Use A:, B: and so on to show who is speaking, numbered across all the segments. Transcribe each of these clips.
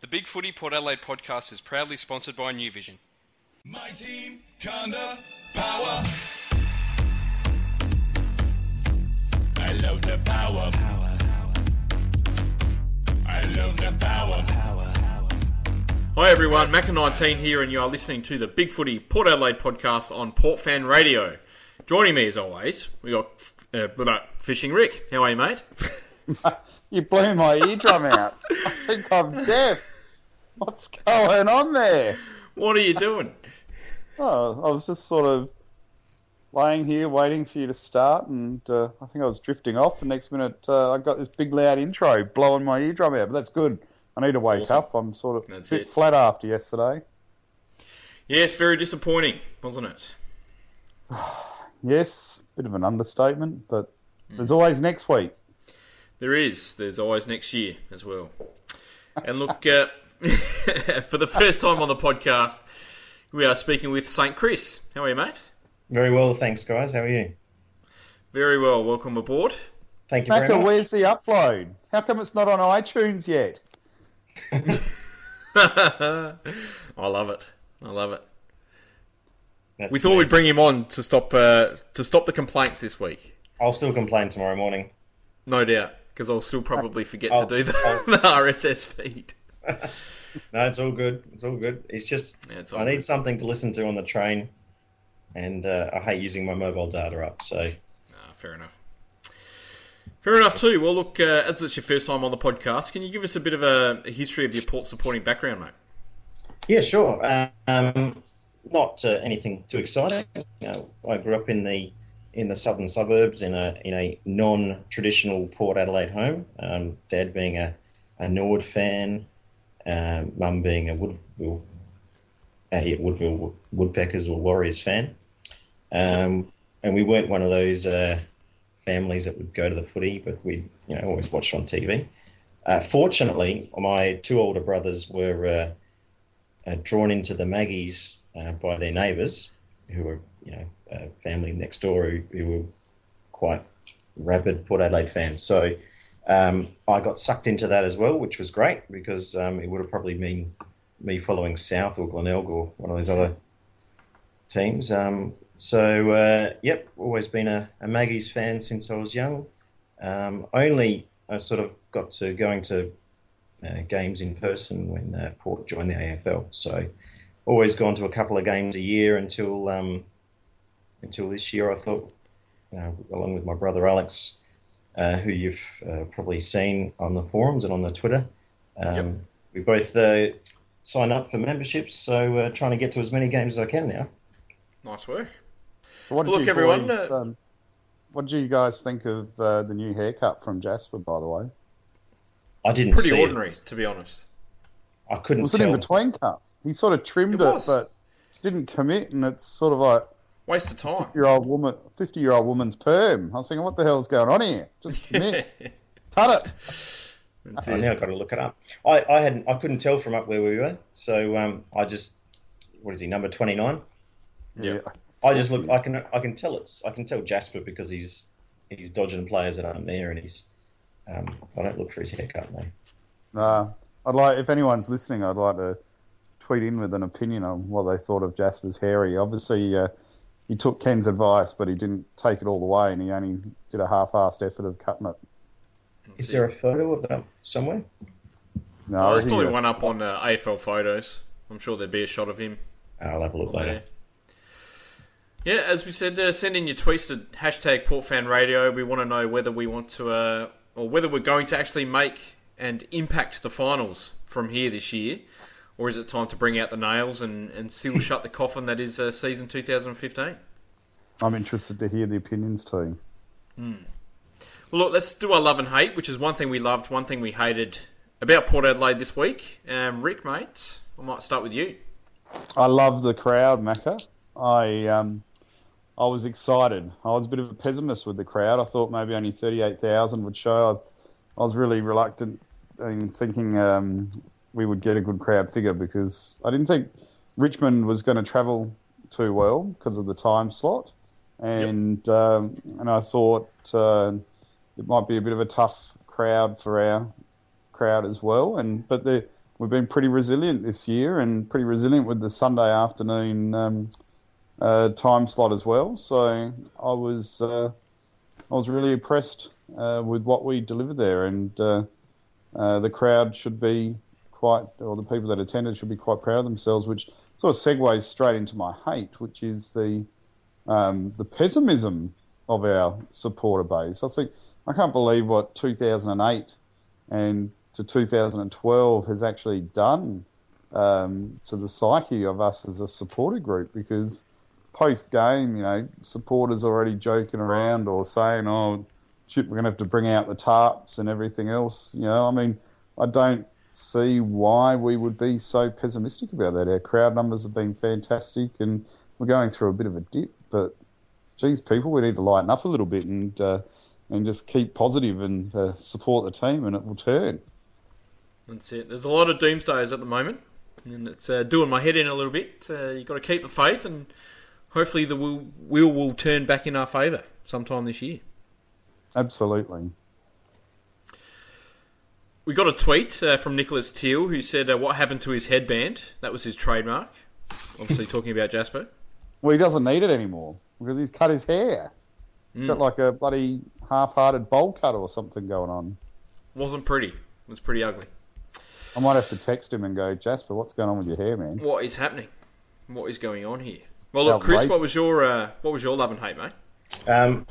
A: The Big Footy Port Adelaide podcast is proudly sponsored by New Vision.
B: My team, Conda, power. I love the power. I love the power.
C: Hi everyone, Macca19 here, and you are listening to the Big Footy Port Adelaide podcast on Port Fan Radio. Joining me as always, we got uh, blah, Fishing Rick. How are you, mate?
D: You blew my eardrum out. I think I'm deaf. What's going on there?
C: What are you doing?
D: Oh, I was just sort of laying here waiting for you to start, and uh, I think I was drifting off. The next minute, uh, I got this big loud intro blowing my eardrum out, but that's good. I need to wake
C: Awesome.
D: up. I'm sort of a bit
C: it.
D: flat after yesterday.
C: Yes, very disappointing, wasn't it?
D: Yes, bit of an understatement, but
C: Hmm.
D: there's always next week.
C: There is. There's always next year as well. And look, uh, for the first time on the podcast, we are speaking with St. Chris. How are you, mate?
E: Very well, thanks, guys. How are you?
C: Very well. Welcome aboard.
E: Thank you very much.
D: where's the upload? How come it's not on iTunes yet?
C: I love it. I love it.
E: That's
C: We thought
E: me.
C: we'd bring him on to stop uh, to stop the complaints this week.
E: I'll still complain tomorrow morning.
C: No doubt, because I'll still probably forget
E: Oh,
C: to do the, the RSS feed.
E: No, it's all good. It's all good. It's just
C: Yeah, it's
E: I need
C: good.
E: something to listen to on the train, and uh, I hate using my mobile data up. So
C: Ah, fair enough. Fair enough too. Well, look, uh, as it's your first time on the podcast, can you give us a bit of a, a history of your port supporting background, mate?
E: yeah, sure. Um, not uh, anything too exciting. You know, I grew up in the in the southern suburbs in a in a non-traditional Port Adelaide home. Um, Dad being a, a Nord fan, um, Mum being a Woodville uh, yeah, Woodville Woodpeckers or Warriors fan. Um, and we weren't one of those uh, families that would go to the footy, but we you know always watched on TV. Uh, fortunately, my two older brothers were uh, uh, drawn into the Maggies uh, by their neighbours, who were you know uh, family next door who, who were quite rabid Port Adelaide fans. So um, I got sucked into that as well, which was great because um, it would have probably been me following South or Glenelg or one of those other teams. Um, so uh, yep, always been a, a Maggies fan since I was young. Um, only I sort of got to going to uh, games in person when uh, Port joined the AFL. So always gone to a couple of games a year until um, until this year. I thought, you know, along with my brother Alex, uh, who you've uh, probably seen on the forums and on the Twitter, um,
C: Yep.
E: we both uh, signed up for memberships. So uh, trying to get to as many games as I can now.
C: Nice work.
D: So what did
C: Look,
D: you
C: everyone,
D: boys,
C: uh,
D: um, what did you guys think of uh, the new haircut from Jasper? By the way,
E: I didn't
C: Pretty
E: see it.
C: ordinary, to be honest.
E: I couldn't
D: was it in between cut? He sort of trimmed
C: It
D: it, but didn't commit, and it's sort of like
C: Waste of time.
D: year old woman, fifty year old woman's perm. I was thinking, what the hell's going on here? Just commit, cut it.
C: That's
E: I
C: it.
E: now got to look it up. I, I hadn't I couldn't tell from up where we were, so um, I just what is he number twenty nine?
C: Yeah.
E: I just look. I can I can tell it's I can tell Jasper because he's he's dodging players that aren't there, and he's um, I don't look for his haircut. No.
D: Nah, I'd like if anyone's listening, I'd like to tweet in with an opinion on what they thought of Jasper's hairy. Obviously, uh, he took Ken's advice, but he didn't take it all the way, and he only did a half-assed effort of cutting it.
E: Is there a photo of that somewhere?
D: No,
C: Oh, there's probably one up on uh, AFL photos. I'm sure there'd be a shot of him.
E: I'll have a look
C: Yeah.
E: later.
C: Yeah, as we said, uh, send in your tweets to hashtag PortFanRadio. We want to know whether we want to, uh, or whether we're going to actually make and impact the finals from here this year, or is it time to bring out the nails and, and seal shut the coffin that is uh, season 2015?
D: I'm interested to hear the opinions too.
C: Well, look, let's do our love and hate, which is one thing we loved, one thing we hated about Port Adelaide this week. Um, Rick, mate, I might start with you.
D: I love the crowd, Macca. I um, I was excited. I was a bit of a pessimist with the crowd. I thought maybe only thirty-eight thousand would show. I, I was really reluctant in thinking um, we would get a good crowd figure because I didn't think Richmond was going to travel too well because of the time slot, and um, and I thought uh, it might be a bit of a tough crowd for our crowd as well. And but the we've been pretty resilient this year and pretty resilient with the Sunday afternoon um, uh, time slot as well. So I was uh, I was really impressed uh, with what we delivered there, and uh, uh, the crowd should be quite, or the people that attended should be quite proud of themselves. Which sort of segues straight into my hate, which is the um, the pessimism of our supporter base. I think I can't believe what 2008 and to 2012 has actually done um, to the psyche of us as a supporter group because post game, you know, supporters already joking around or saying, "Oh, shit, we're going to have to bring out the tarps and everything else." You know, I mean, I don't see why we would be so pessimistic about that. Our crowd numbers have been fantastic, and we're going through a bit of a dip. But, geez, people, we need to lighten up a little bit and uh, and just keep positive and uh, support the team, and it will turn.
C: That's it. There's a lot of doomsdayers at the moment, and it's uh, doing my head in a little bit. Uh, you've got to keep the faith, and hopefully the wheel, wheel will turn back in our favour sometime this year.
D: Absolutely.
C: We got a tweet uh, from Nicholas Teal who said, uh, "What happened to his headband? That was his trademark." Obviously, talking about Jasper.
D: Well, he doesn't need it anymore because he's cut his hair. He's got like a bloody half-hearted bowl cut or something going on.
C: Wasn't pretty. It was pretty ugly.
D: I might have to text him and go, Jasper, what's going on with your hair, man?
C: What is happening? What is going on here? Well, look, Chris, what was your uh, what was your love and hate, mate?
E: Um,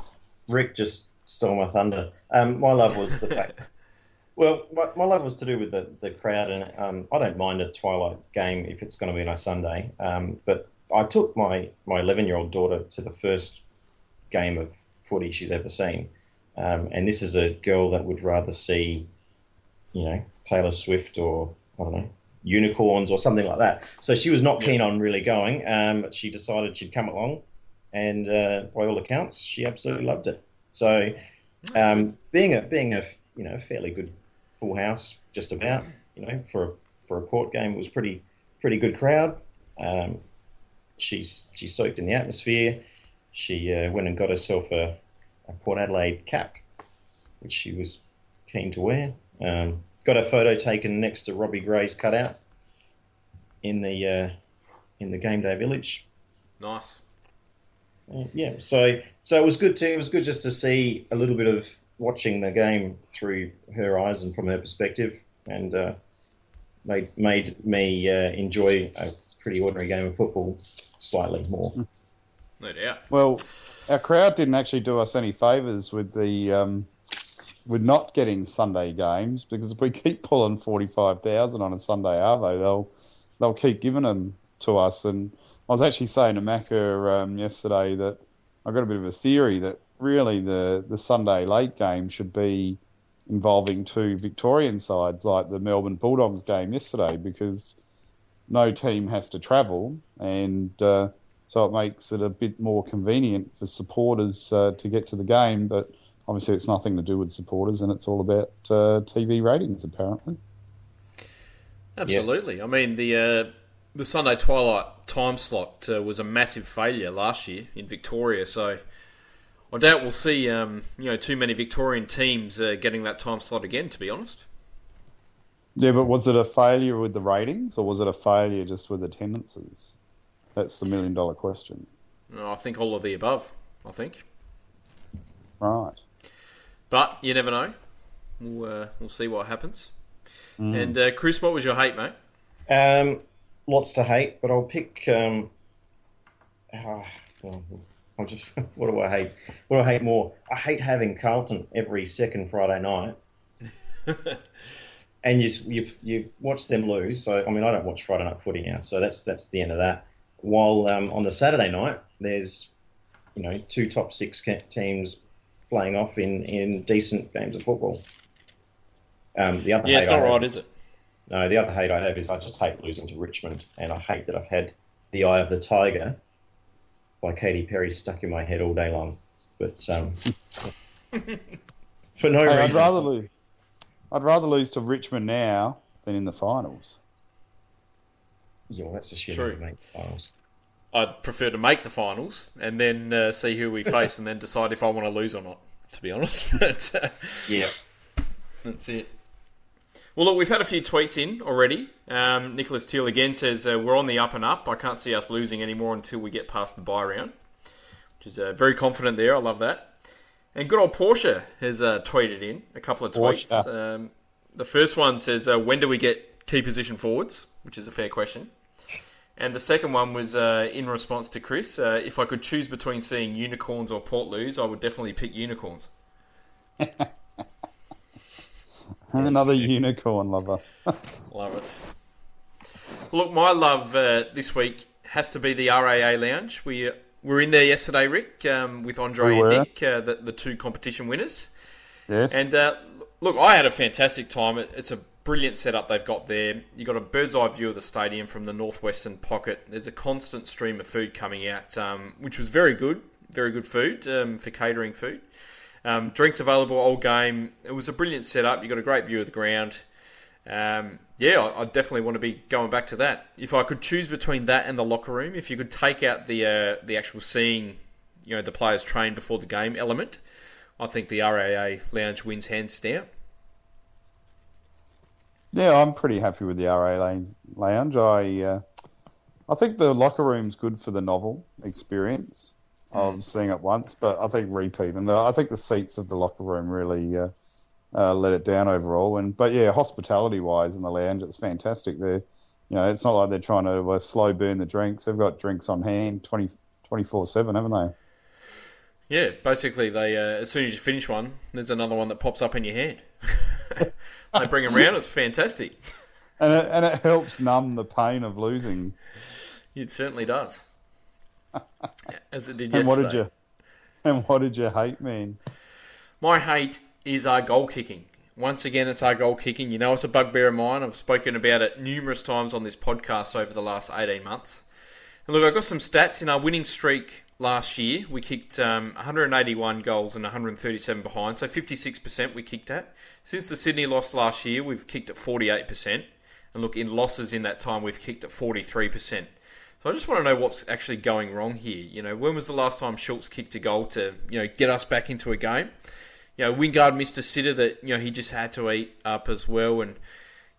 E: Rick just stole my thunder. Um, my love was the fact. Well, my, my love was to do with the, the crowd, and um, I don't mind a twilight game if it's going to be on a Sunday. Um, but I took my my 11 year old daughter to the first game of footy she's ever seen, um, and this is a girl that would rather see, you know, Taylor Swift or I don't know unicorns or something like that. So she was not keen on really going. Um, but she decided she'd come along, and uh, by all accounts, she absolutely loved it. So, um, being a being a you know fairly good full house, just about you know for for a port game, it was pretty pretty good crowd. Um, she's she soaked in the atmosphere. She uh, went and got herself a, a Port Adelaide cap, which she was keen to wear. Um, got a photo taken next to Robbie Gray's cutout in the uh, in the game day village.
C: Nice.
E: Uh, yeah, so so it was good to it was good just to see a little bit of watching the game through her eyes and from her perspective, and uh, made made me uh, enjoy a pretty ordinary game of football slightly more.
C: No doubt.
D: Well, our crowd didn't actually do us any favours with the um, with not getting Sunday games because if we keep pulling forty five thousand on a Sunday Arvo, they'll they'll keep giving them to us. And I was actually saying to Macca um, yesterday that I've got a bit of a theory that really the the Sunday late game should be involving two Victorian sides like the Melbourne Bulldogs game yesterday because no team has to travel and. Uh, so it makes it a bit more convenient for supporters uh, to get to the game. But obviously, it's nothing to do with supporters, and it's all about uh, TV ratings, apparently.
C: Absolutely. I mean, the uh, the Sunday twilight time slot uh, was a massive failure last year in Victoria, so I doubt we'll see um, you know too many Victorian teams uh, getting that time slot again. To be honest.
D: Yeah, but was it a failure with the ratings, or was it a failure just with the attendances? That's the million dollar question.
C: I think all of the above. I think,
D: Right.
C: but you never know. We'll uh, we'll see what happens. And uh, Chris, what was your hate, mate?
E: Um, lots to hate, but I'll pick. Um, ah, well, I'm just. What do I hate? What do I hate more? I hate having Carlton every second Friday night, and you you you watch them lose. So I mean, I don't watch Friday night footy now, so that's that's the end of that. While um, on the Saturday night, there's you know two top six teams playing off in in decent games of football. Um, the other
C: Yeah, it's
E: I
C: not
E: have-
C: right, is it?
E: no, the other hate I have is I just hate losing to Richmond, and I hate that I've had the Eye of the Tiger by Katy Perry stuck in my head all day long. But um, for no
D: Hey, I'd rather lose. I'd rather lose to Richmond now than in the finals.
E: Yeah, well, that's a shit
C: True.
E: to make the finals.
C: I'd prefer to make the finals and then uh, see who we face, and then decide if I want to lose or not. To be honest, but uh,
E: Yeah,
C: that's it. Well, look, we've had a few tweets in already. Um, Nicholas Teal again says uh, we're on the up and up. I can't see us losing anymore until we get past the bye round, which is uh, very confident there. I love that. And good old Porsche has uh, tweeted in a couple of tweets. Um, the first one says, uh, "When do we get key position forwards?" Which is a fair question. And the second one was uh, in response to Chris. Uh, if I could choose between seeing unicorns or Portloos, I would definitely pick unicorns.
D: Another unicorn lover.
C: Love it. Look, my love uh, this week has to be the RAA Lounge. We uh, were in there yesterday, Rick, um, with Andre
D: We
C: and. Nick, uh, the, the two competition winners.
D: Yes.
C: And uh, look, I had a fantastic time. It, it's a brilliant setup they've got there. You've got a bird's eye view of the stadium from the northwestern pocket. There's a constant stream of food coming out, um, which was very good. Very good food um, for catering food. Um, drinks available all game. It was a brilliant setup. You got a great view of the ground. Um, yeah, I, I definitely want to be going back to that. If I could choose between that and the locker room, if you could take out the uh, the actual seeing, you know, the players train before the game element, I think the RAA lounge wins hands down.
D: Yeah, I'm pretty happy with the RA Lounge. I uh, I think the locker room's good for the novel experience of seeing it once, but I think repeat and the, I think the seats of the locker room really uh, uh, let it down overall. And but yeah, hospitality wise in the lounge, it's fantastic. They're you know, it's not like they're trying to uh, slow burn the drinks. They've got drinks on hand 24 seven, haven't they?
C: Yeah, basically, they uh, as soon as you finish one, there's another one that pops up in your hand. they bring them around. It's fantastic.
D: And it, and it helps numb the pain of losing.
C: It certainly does. As it did
D: And
C: yesterday.
D: what did you and what did you hate, mean?
C: My hate is our goal kicking. Once again, it's our goal kicking. You know, it's a bugbear of mine. I've spoken about it numerous times on this podcast over the last 18 months. And look, I've got some stats in our winning streak last year. We kicked um, 181 goals and 137 behind, so 56% we kicked at. Since the Sydney loss last year, we've kicked at 48%. And look, in losses in that time, we've kicked at 43%. So I just want to know what's actually going wrong here. You know, when was the last time Schultz kicked a goal to, you know, get us back into a game? You know, Wingard missed a sitter that, you know, he just had to eat up as well. And,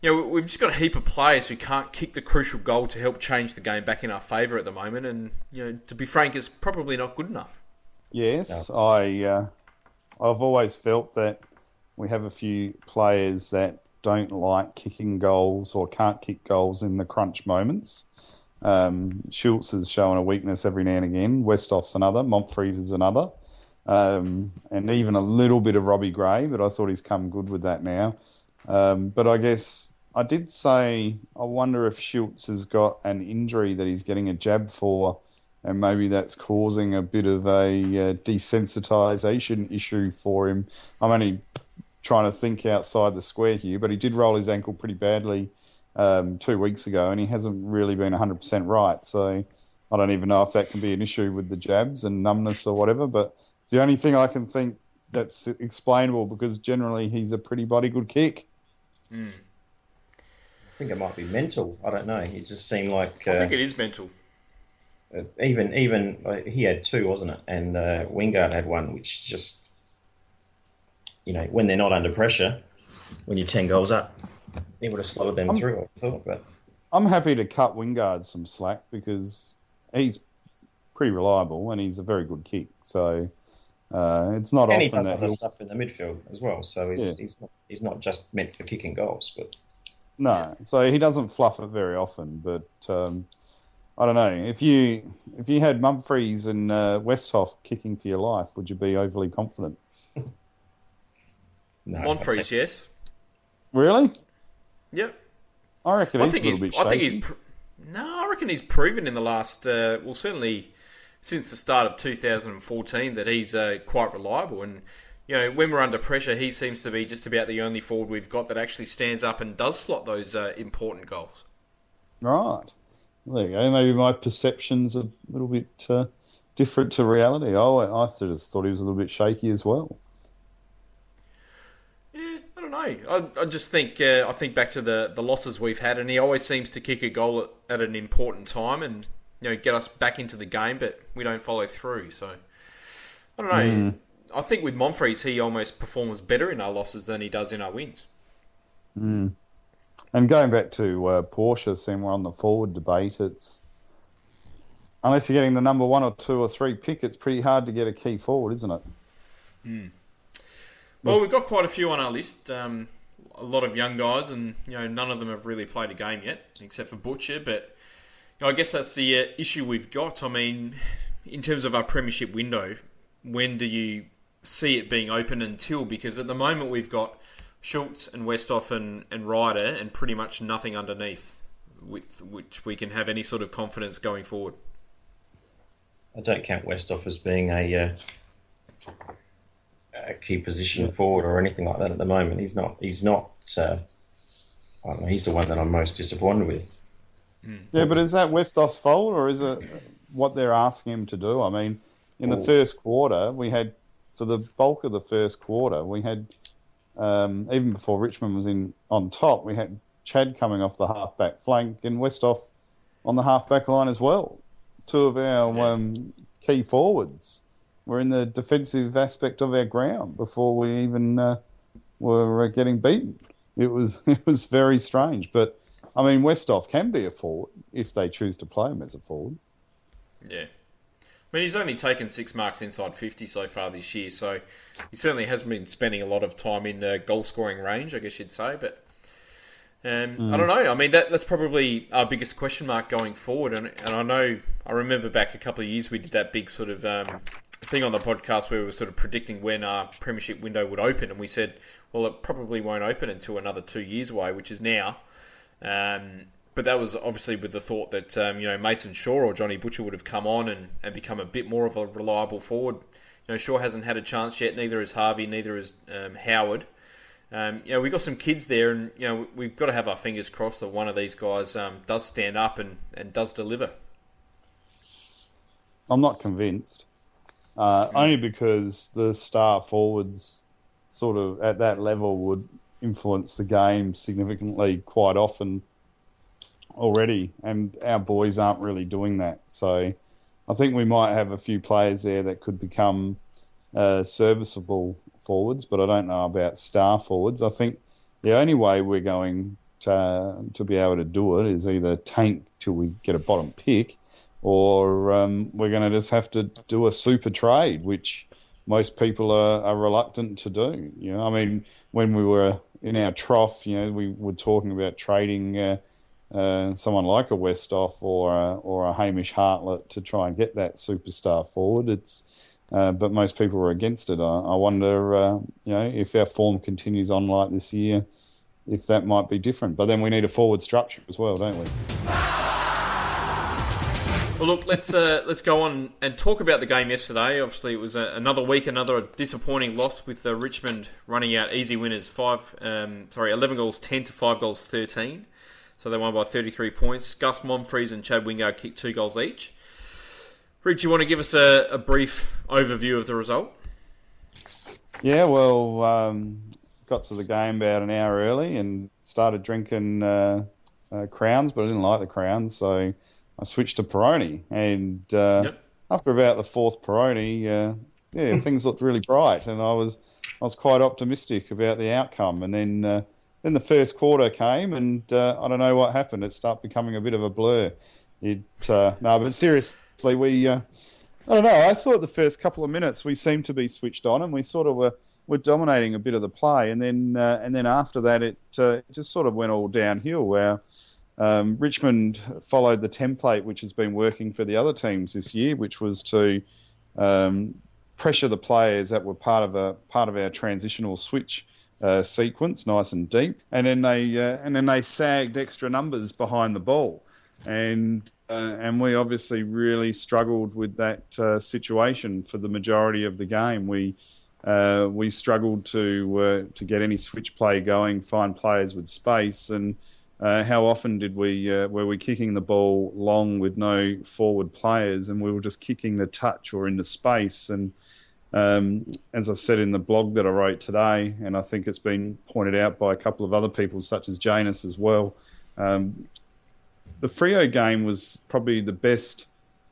C: you know, we've just got a heap of players who can't kick the crucial goal to help change the game back in our favour at the moment. And, you know, to be frank, it's probably not good enough.
D: Yes,
E: No.
D: I uh, I've always felt that we have a few players that don't like kicking goals or can't kick goals in the crunch moments. Um, Schultz is showing a weakness every now and again. Westhoff's another. Monfries is another. Um, and even a little bit of Robbie Gray, but I thought he's come good with that now. Um, but I guess I did say I wonder if Schultz has got an injury that he's getting a jab for, and maybe that's causing a bit of a uh, desensitization issue for him. I'm only trying to think outside the square here, but he did roll his ankle pretty badly um, two weeks ago, and he hasn't really been 100% right. So I don't even know if that can be an issue with the jabs and numbness or whatever, but it's the only thing I can think that's explainable because generally he's a pretty bloody good kick.
E: I think it might be mental. I don't know. It just seemed like
C: I
E: uh,
C: think it is mental.
E: uh, even even uh, he had two, wasn't it? And uh, Wingard had one, which just you know when they're not under pressure, when you're ten goals up, he would have slowed them
D: I'm-
E: through. I thought, but
D: I'm happy to cut Wingard some slack because he's pretty reliable and he's a very good kick. So uh, it's not
E: and he
D: often
E: does
D: that
E: other
D: he'll
E: stuff in the midfield as well. So he's
D: Yeah.
E: he's not he's not just meant for kicking goals, but
D: No, so he doesn't fluff it very often. But um, I don't know if you if you had Monfries and uh, Westhoff kicking for your life, would you be overly confident?
E: no. I'll
C: Monfries,
E: take-
C: yes.
D: Really?
C: Yep.
D: I reckon
C: I
D: he's
C: think
D: a
C: he's.
D: little bit
C: I think he's. Pr- no, I reckon he's proven in the last. Uh, well, certainly since the start of 2014 that he's uh, quite reliable. And you know, when we're under pressure, he seems to be just about the only forward we've got that actually stands up and does slot those uh, important goals.
D: Right. There you go. Maybe my perception's a little bit uh, different to reality. Oh, I just thought he was a little bit shaky as well.
C: Don't know. I, I just think uh, I think back to the the losses we've had, and he always seems to kick a goal at, at an important time and you know get us back into the game, but we don't follow through. So I don't know. I think with Monfries, he almost performs better in our losses than he does in our wins.
D: and going back to uh, Porsche, seeing we're on the forward debate, it's unless you're getting the number one or two or three pick, it's pretty hard to get a key forward, isn't it?
C: Well, we've got quite a few on our list. Um, a lot of young guys, and you know, none of them have really played a game yet, except for Butcher. But you know, I guess that's the uh, issue we've got. I mean, in terms of our premiership window, when do you see it being open until? Because at the moment we've got Schultz and Westhoff and, and Ryder, and pretty much nothing underneath, with which we can have any sort of confidence going forward.
E: I don't count Westhoff as being a uh, a key position forward or anything like that at the moment. He's not. He's not. Uh, I don't know. He's the one that I'm most disappointed with.
D: Yeah, but is that Westhoff's fault or is it what they're asking him to do? I mean, in the
E: Oh.
D: first quarter, we had, for the bulk of the first quarter, we had, um, even before Richmond was in on top, we had Chad coming off the half back flank and Westhoff on the half back line as well. Two of our
C: Yeah.
D: um, key forwards were in the defensive aspect of our ground before we even uh, were uh, getting beaten. It was it was very strange, but I mean Westhoff can be a forward if they choose to play him as a forward.
C: Yeah. I mean, he's only taken six marks inside 50 so far this year, so he certainly hasn't been spending a lot of time in uh, goal scoring range, I guess you'd say. But um, I don't know. I mean, that that's probably our biggest question mark going forward. And, and I know, I remember back a couple of years we did that big sort of um, thing on the podcast where we were sort of predicting when our premiership window would open, and we said, well, it probably won't open until another two years away, which is now. Um, but that was obviously with the thought that um, you know Mason Shaw or Johnny Butcher would have come on and, and become a bit more of a reliable forward. You know, Shaw hasn't had a chance yet. Neither has Harvey. Neither has um, Howard. Um, you know, we've got some kids there, and you know we've got to have our fingers crossed that one of these guys um, does stand up and, and does deliver.
D: I'm not convinced, uh, only because the star forwards, sort of at that level, would influence the game significantly quite often already, and our boys aren't really doing that. So, I think we might have a few players there that could become uh, serviceable forwards, but I don't know about star forwards. I think the only way we're going to to be able to do it is either tank till we get a bottom pick or um, we're going to just have to do a super trade, which most people are, are reluctant to do. You know, I mean, when we were in our trough, you know, we were talking about trading uh, uh, someone like a Westhoff or a, or a Hamish Hartlett to try and get that superstar forward. It's uh, but most people were against it. I, I wonder, uh, you know, if our form continues on like this year, if that might be different. But then we need a forward structure as well, don't we?
C: Well, look, let's uh, let's go on and talk about the game yesterday. Obviously, it was a, another week, another disappointing loss with uh, Richmond running out easy winners. Five, um, sorry, eleven goals, ten to five goals, thirteen. So they won by thirty-three points. Gus Monfries and Chad Wingard kicked two goals each. Rick, do you want to give us a, a brief overview of the result?
D: Yeah, well, um, got to the game about an hour early and started drinking uh, uh, crowns, but I didn't like the crowns, so I switched to Peroni. And uh,
C: Yep.
D: after about the fourth Peroni, uh, yeah, things looked really bright, and I was I was quite optimistic about the outcome. And then uh, then the first quarter came, and uh, I don't know what happened. It started becoming a bit of a blur. It uh, no, but seriously, we. Uh, I don't know. I thought the first couple of minutes we seemed to be switched on, and we sort of were, were dominating a bit of the play, and then uh, and then after that, it uh, just sort of went all downhill. Where um, Richmond followed the template which has been working for the other teams this year, which was to um, pressure the players that were part of a part of our transitional switch uh, sequence, nice and deep, and then they uh, and then they sagged extra numbers behind the ball, and uh, and we obviously really struggled with that uh, situation for the majority of the game. We uh, we struggled to uh, to get any switch play going, find players with space, and uh, how often did we uh, were we kicking the ball long with no forward players, and we were just kicking the touch or into space. And um, as I said in the blog that I wrote today, and I think it's been pointed out by a couple of other people, such as Janus as well. Um, the Freo game was probably the best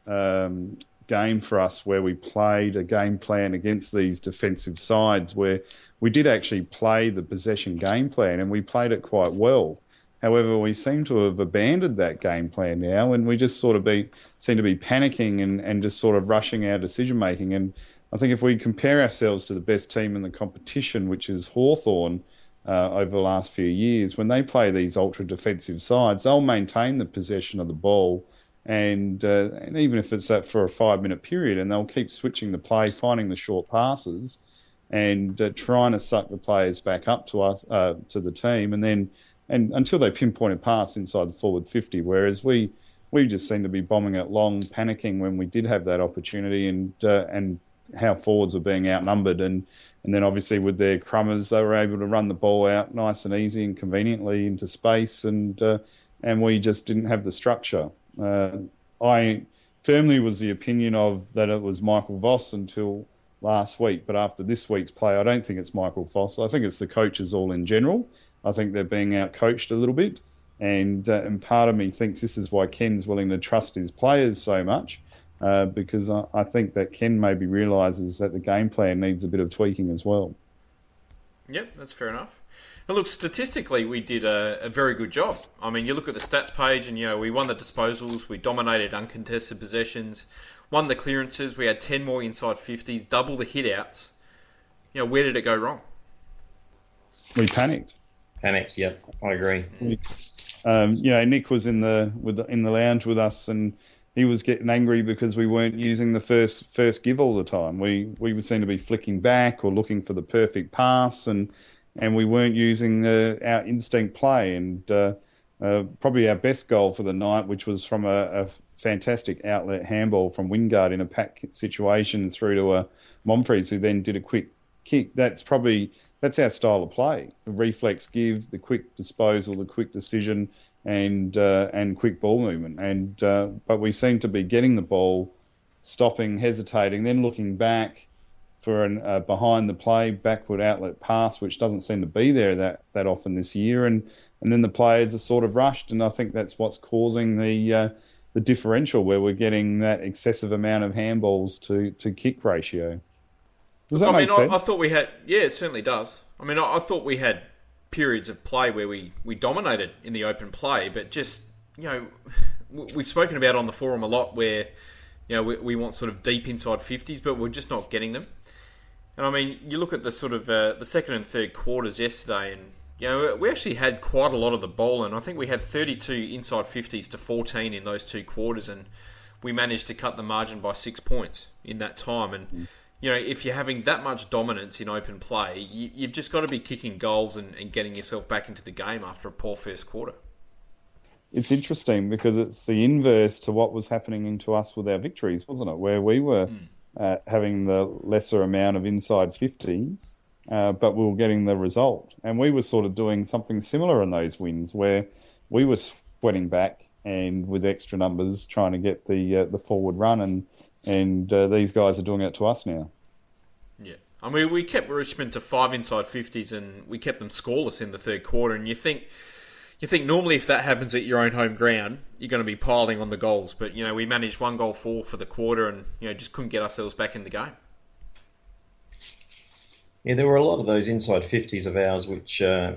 D: um, game for us where we played a game plan against these defensive sides where we did actually play the possession game plan and we played it quite well. However, we seem to have abandoned that game plan now, and we just sort of be seem to be panicking and, and just sort of rushing our decision making. And I think if we compare ourselves to the best team in the competition, which is Hawthorn, uh, over the last few years, when they play these ultra defensive sides, they'll maintain the possession of the ball. And, uh, and even if it's that for a five minute period, and they'll keep switching the play, finding the short passes, and uh, trying to suck the players back up to us uh, to the team, and then and until they pinpoint a pass inside the forward 50. Whereas we we just seem to be bombing it long, panicking when we did have that opportunity, and uh, and how forwards were being outnumbered, and and then obviously with their crumbers, they were able to run the ball out nice and easy and conveniently into space, and uh, and we just didn't have the structure. Uh, I firmly was the opinion of that it was Michael Voss until last week, but after this week's play, I don't think it's Michael Voss. I think it's the coaches all in general. I think they're being outcoached a little bit, and uh, and part of me thinks this is why Ken's willing to trust his players so much, uh, because I, I, think that Ken maybe realises that the game plan needs a bit of tweaking as well.
C: Yep, that's fair enough. And look, statistically, we did a, a, very good job. I mean, you look at the stats page, and you know we won the disposals, we dominated uncontested possessions, won the clearances, we had ten more inside fifties, double the hitouts. You know, where did it go wrong?
D: We panicked.
E: Panic. Yep, I agree.
D: Um, you know, Nick was in the with the, in the lounge with us, and he was getting angry because we weren't using the first first give all the time. We we would seem to be flicking back or looking for the perfect pass, and and we weren't using our instinct play. And uh, uh, probably our best goal for the night, which was from a, a fantastic outlet handball from Wingard in a pack situation through to a Monfries, who then did a quick kick. That's probably that's our style of play: the reflex give, the quick disposal, the quick decision, and uh, and quick ball movement. And uh, but we seem to be getting the ball, stopping, hesitating, then looking back for a uh, behind the play backward outlet pass, which doesn't seem to be there that that often this year. And and then the players are sort of rushed, and I think that's what's causing the uh, the differential where we're getting that excessive amount of handballs to to kick ratio. Does that
C: I
D: make
C: mean,
D: sense?
C: I, I, thought we had. Yeah, it certainly does. I mean, I, I, thought we had periods of play where we, we dominated in the open play, but just you know, we've spoken about on the forum a lot where you know we, we want sort of deep inside fifties, but we're just not getting them. And I mean, you look at the sort of uh, the second and third quarters yesterday, and you know we actually had quite a lot of the ball, and I think we had 32 inside 50s to 14 in those two quarters, and we managed to cut the margin by six points in that time. And mm you know, if you're having that much dominance in open play, you, have just got to be kicking goals and, and, getting yourself back into the game after a poor first quarter.
D: It's interesting because it's the inverse to what was happening to us with our victories, wasn't it? Where we were mm. uh, having the lesser amount of inside 15s, uh, but we were getting the result. And we were sort of doing something similar in those wins where we were sweating back and with extra numbers trying to get the uh, the forward run and and uh, these guys are doing it to us now.
C: Yeah, I mean, we kept Richmond to five inside fifties, and we kept them scoreless in the third quarter. And you think, you think normally if that happens at your own home ground, you're going to be piling on the goals. But you know, we managed one goal four for the quarter, and you know, just couldn't get ourselves back in the game.
E: Yeah, there were a lot of those inside fifties of ours, which uh,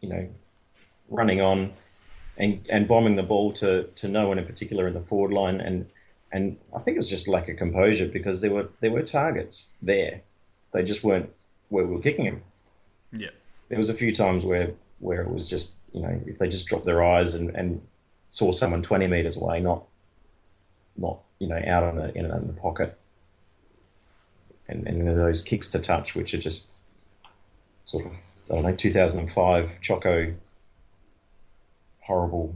E: you know, running on and and bombing the ball to to no one in particular in the forward line and and I think it was just lack of composure because there were there were targets there, they just weren't where we were kicking them.
C: Yeah,
E: there was a few times where where it was just you know if they just dropped their eyes and, and saw someone twenty meters away, not not you know out on the in, in the pocket, and and those kicks to touch, which are just sort of I don't know 2005 Choco horrible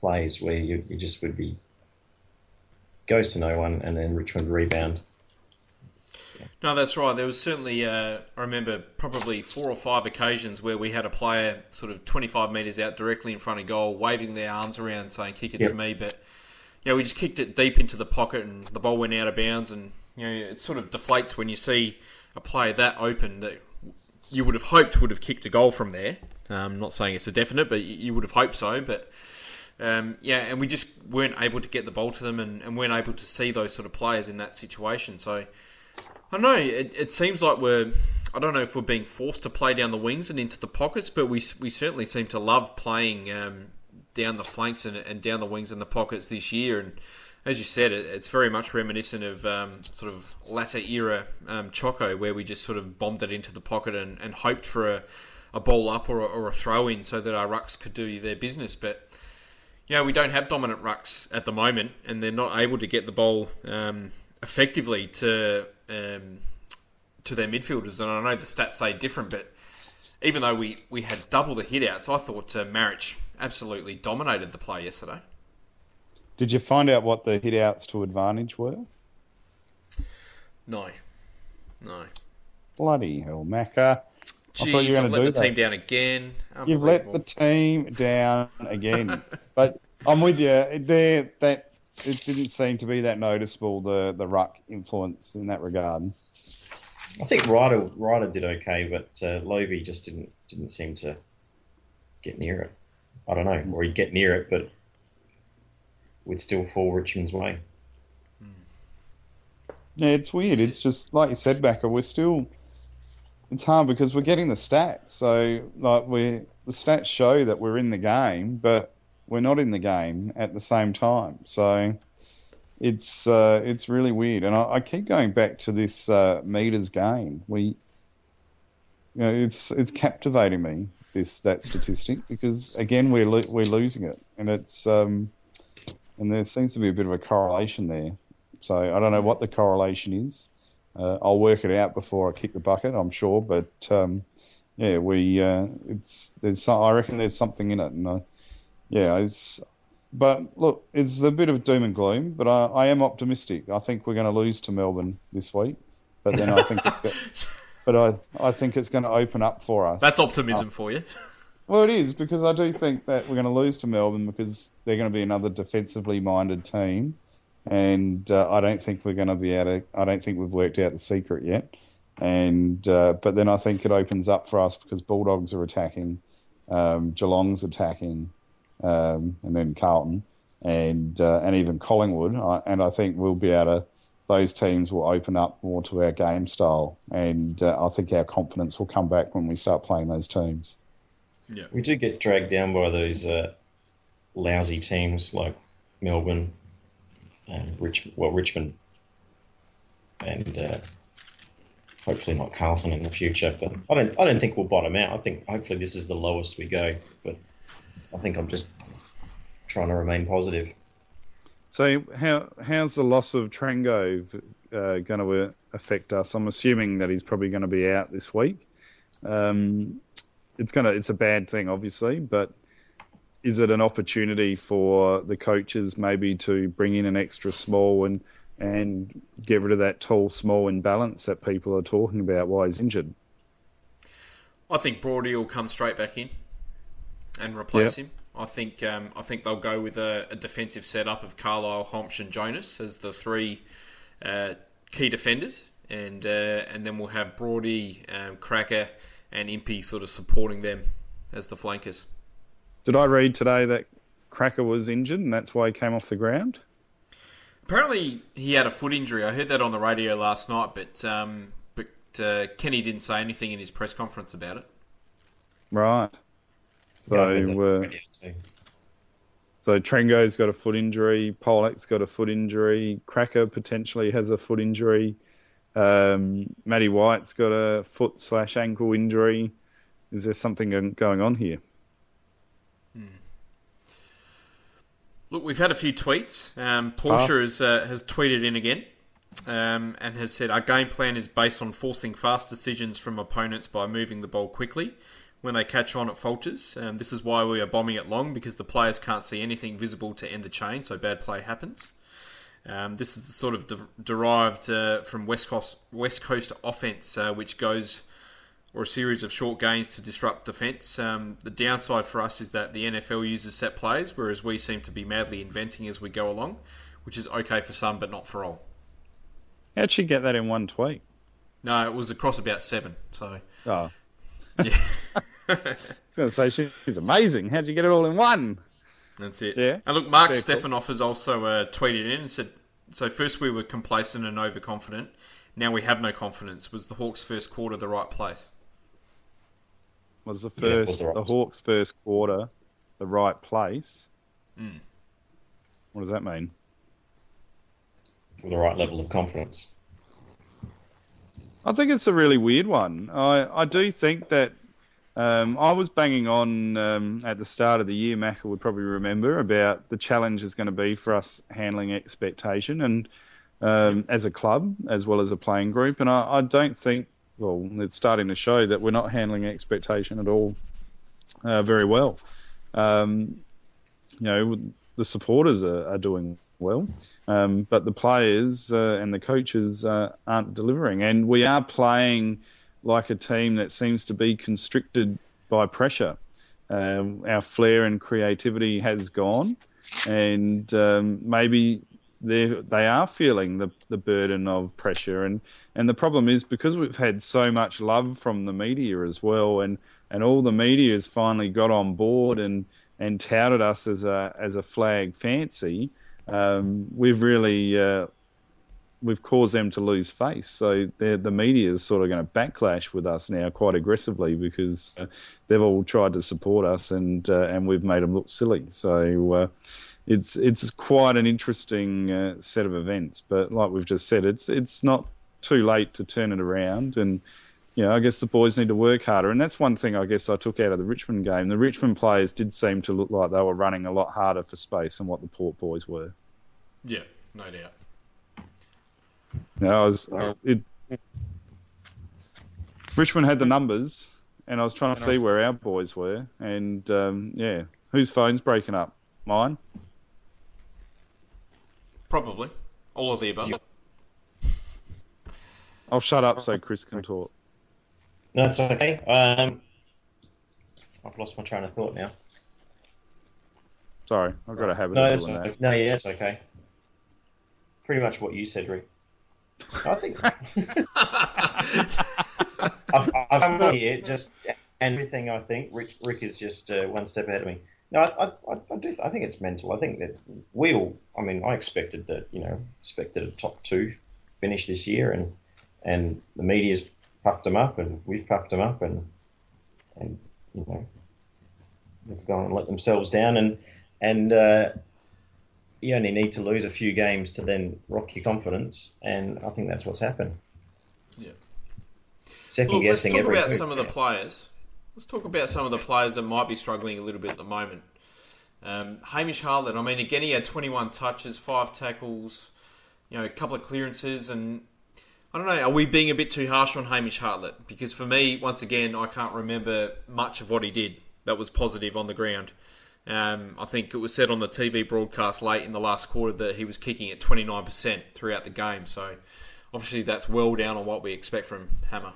E: plays where you, you just would be goes to no one, and then Richmond rebound.
C: No, that's right. There was certainly, uh, I remember, probably four or five occasions where we had a player sort of 25 metres out directly in front of goal, waving their arms around saying, kick it yep. to me. But, you know, we just kicked it deep into the pocket and the ball went out of bounds. And, you know, it sort of deflates when you see a player that open that you would have hoped would have kicked a goal from there. I'm um, not saying it's a definite, but you would have hoped so. But um, yeah, and we just weren't able to get the ball to them and, and, weren't able to see those sort of players in that situation. So I don't know. It, it seems like we're I don't know if we're being forced to play down the wings and into the pockets, but we we certainly seem to love playing um, down the flanks and, and down the wings and the pockets this year. And as you said, it, it's very much reminiscent of um, sort of latter era um, Choco, where we just sort of bombed it into the pocket and, and hoped for a, a ball up or a, or a throw in so that our rucks could do their business. But you know, we don't have dominant rucks at the moment, and they're not able to get the ball um, effectively to um, to their midfielders. And I know the stats say different, but even though we, we had double the hitouts, I thought uh, Maric absolutely dominated the play yesterday.
D: Did you find out what the hit outs to advantage were?
C: No, no.
D: Bloody hell, Macca.
C: Jeez,
D: thought you were
C: I've
D: gonna
C: let
D: do
C: the
D: that.
C: team down again.
D: You've let the team down again. but I'm with you. There, that it didn't seem to be that noticeable the the ruck influence in that regard.
E: I think Ryder Ryder did okay, but uh, Lobbe just didn't didn't seem to get near it. I don't know, or he'd get near it, but would still fall Richmond's way.
D: Yeah, it's weird. It's just like you said, Macca. We're still. It's hard because we're getting the stats. So like we the stats show that we're in the game, but we're not in the game at the same time. So it's uh, it's really weird, and I, I keep going back to this uh, meters game. We, you know, it's it's captivating me this that statistic because again we're lo- we're losing it, and it's um, and there seems to be a bit of a correlation there. So I don't know what the correlation is. Uh, I'll work it out before I kick the bucket. I'm sure, but um, yeah, we uh, it's there's some, I reckon there's something in it, and uh, yeah, it's. But look, it's a bit of doom and gloom, but I, I am optimistic. I think we're going to lose to Melbourne this week, but then I think it's. Go- but I I think it's going to open up for us.
C: That's optimism for you.
D: Well, it is because I do think that we're going to lose to Melbourne because they're going to be another defensively minded team, and uh, I don't think we're going to be able to. I don't think we've worked out the secret yet, and uh, but then I think it opens up for us because Bulldogs are attacking, um, Geelong's attacking, um, and then Carlton, and uh, and even Collingwood, I, and I think we'll be able to. Those teams will open up more to our game style, and uh, I think our confidence will come back when we start playing those teams.
E: Yeah, we do get dragged down by those uh, lousy teams like Melbourne and Rich, well Richmond, and uh, hopefully not Carlton in the future. But I don't, I don't think we'll bottom out. I think hopefully this is the lowest we go. But I think I'm just trying to remain positive.
D: So how how's the loss of Trengo uh, going to affect us? I'm assuming that he's probably going to be out this week. Um, it's gonna it's a bad thing, obviously, but is it an opportunity for the coaches maybe to bring in an extra small and and get rid of that tall small imbalance that people are talking about while he's injured?
C: I think Brody will come straight back in and replace
D: Yep.
C: him. I think um, I think they'll go with a, a defensive setup of Carlile, Hombsch, and Jonas as the three uh, key defenders, and uh, and then we'll have Brody, um, Cracker, and Impey sort of supporting them as the flankers.
D: Did I read today that Cracker was injured and that's why he came off the ground?
C: Apparently, he had a foot injury. I heard that on the radio last night, but um, but uh, Kenny didn't say anything in his press conference about it.
D: Right. So.
E: Yeah, I heard that
D: uh. So Trengo's got a foot injury. Polec's got a foot injury. Cracker potentially has a foot injury. Um, Matty White's got a foot slash ankle injury. Is there something going on here?
C: Look, we've had a few tweets. Um, Porsche has, uh, has tweeted in again um, and has said our game plan is based on forcing fast decisions from opponents by moving the ball quickly when they catch on it falters. Um, this is why we are bombing it long because the players can't see anything visible to end the chain, so bad play happens. Um, this is the sort of de- derived uh, from West Coast, West Coast offense, uh, which goes or a series of short gains to disrupt defence. Um, the downside for us is that the NFL uses set plays, whereas we seem to be madly inventing as we go along, which is okay for some but not for all.
D: How'd she get that in one tweet?
C: No, it was across about seven. So
D: Oh,
C: yeah,
D: I was going to say she's amazing. How'd you get it all in one?
C: that's it.
D: Yeah.
C: And look, Mark
D: Very cool.
C: Stefanoff has also uh, tweeted in and said, "So first we were complacent and overconfident, now we have no confidence. Was the Hawks' first quarter the right place?
D: Was the
E: Yeah, was
D: first
E: the right-
D: the Hawks' first quarter the right place? What does that mean?
E: with the right level of confidence.
D: I think it's a really weird one. I, I do think that um, I was banging on um, at the start of the year. Macca would probably remember about the challenge is going to be for us handling expectation and um, as a club as well as a playing group. And I, I don't think, well, it's starting to show that we're not handling expectation at all uh, very well. Um, you know, the supporters are, are doing well, um, but the players uh, and the coaches uh, aren't delivering. And we are playing like a team that seems to be constricted by pressure. Um, our flair and creativity has gone, and um, maybe they are feeling the, the burden of pressure. And, and the problem is because we've had so much love from the media as well, and, and all the media has finally got on board and, and touted us as a as a flag fancy. Um, we've really uh, we've caused them to lose face. So the media is sort of going to backlash with us now quite aggressively because uh, they've all tried to support us and uh, and we've made them look silly. So uh, it's it's quite an interesting uh, set of events. But like we've just said, it's it's not too late to turn it around and. You know, I guess the boys need to work harder, and that's one thing I guess I took out of the Richmond game. The Richmond players did seem to look like they were running a lot harder for space than what the Port boys were.
C: Yeah, no doubt.
D: Know, I was it. Richmond had the numbers, and I was trying to see where our boys were, and um, yeah, whose phone's breaking up? Mine.
C: Probably all of the above.
D: I'll shut up so Chris can talk.
E: No, it's okay. Um, I've lost my train of thought now.
D: Sorry, I've got a habit
E: No,
D: of doing that.
E: no, yeah, it's okay. Pretty much what you said, Rick. I think I've, I've come here just and everything. I think Rick, Rick is just uh, one step ahead of me. No, I, I, I, I do. I think it's mental. I think that we all. I mean, I expected that. You know, expected a top two finish this year, and and the media's puffed them up, and we've puffed them up, and and you know they've gone and let themselves down, and and uh, you only need to lose a few games to then rock your confidence, and I think that's what's happened.
C: Yeah.
E: Second
C: Look, let's talk about some of the players. Let's talk about some of the players that might be struggling a little bit at the moment. Um, Hamish Hartlett. I mean, again, he had 21 touches, five tackles, you know, a couple of clearances, and I don't know. Are we being a bit too harsh on Hamish Hartlett? Because for me, once again, I can't remember much of what he did that was positive on the ground. Um, I think it was said on the TV broadcast late in the last quarter that he was kicking at 29% throughout the game. So obviously, that's well down on what we expect from Hammer.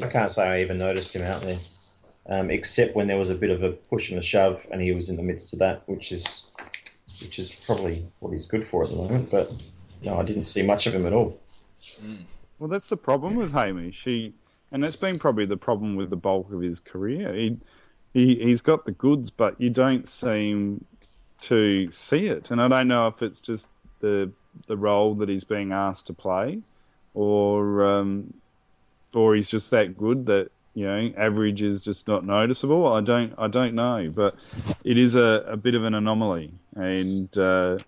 E: I can't say I even noticed him out there, um, except when there was a bit of a push and a shove, and he was in the midst of that, which is which is probably what he's good for at the moment. But no, I didn't see much of him at all.
D: Well, that's the problem with Hamish. He, and that's been probably the problem with the bulk of his career. He, he, he's got the goods, but you don't seem to see it. And I don't know if it's just the the role that he's being asked to play, or um, or he's just that good that you know average is just not noticeable. I don't I don't know, but it is a, a bit of an anomaly, and. Uh,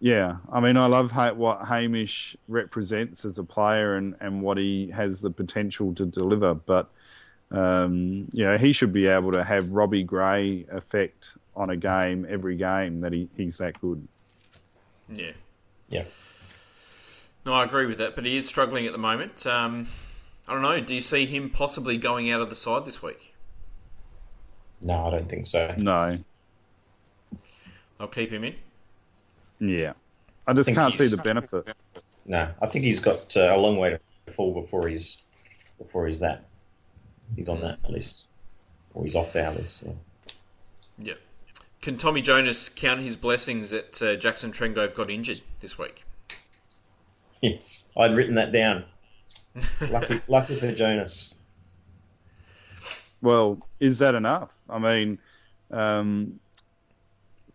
D: yeah, I mean, I love what Hamish represents as a player and, and what he has the potential to deliver. But, um, you know, he should be able to have Robbie Gray effect on a game every game that he, he's that good.
C: Yeah.
E: Yeah.
C: No, I agree with that, but he is struggling at the moment. Um, I don't know. Do you see him possibly going out of the side this week?
E: No, I don't think so.
D: No,
C: I'll keep him in.
D: Yeah. I just
E: think
D: can't see the benefit.
E: No, I think he's got uh, a long way to fall before he's before he's that. He's on that list, or he's off that list. Yeah.
C: Yeah. Can Tommy Jonas count his blessings that uh, Jackson Trengove got injured this week?
E: Yes, I'd written that down. Lucky, lucky for Jonas.
D: Well, is that enough? I mean, um,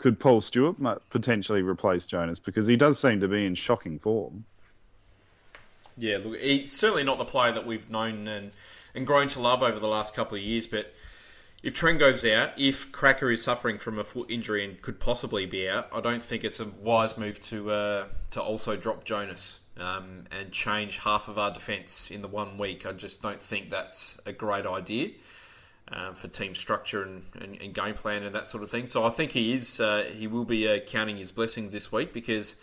D: could Paul Stewart potentially replace Jonas because he does seem to be in shocking form.
C: Yeah, look, he's certainly not the player that we've known and, and grown to love over the last couple of years. But if Trent goes out, if Cracker is suffering from a foot injury and could possibly be out, I don't think it's a wise move to uh, to also drop Jonas um, and change half of our defence in the one week. I just don't think that's a great idea. Um, for team structure and, and, and, game plan and that sort of thing, so I think he is uh, he will be uh, counting his blessings this week because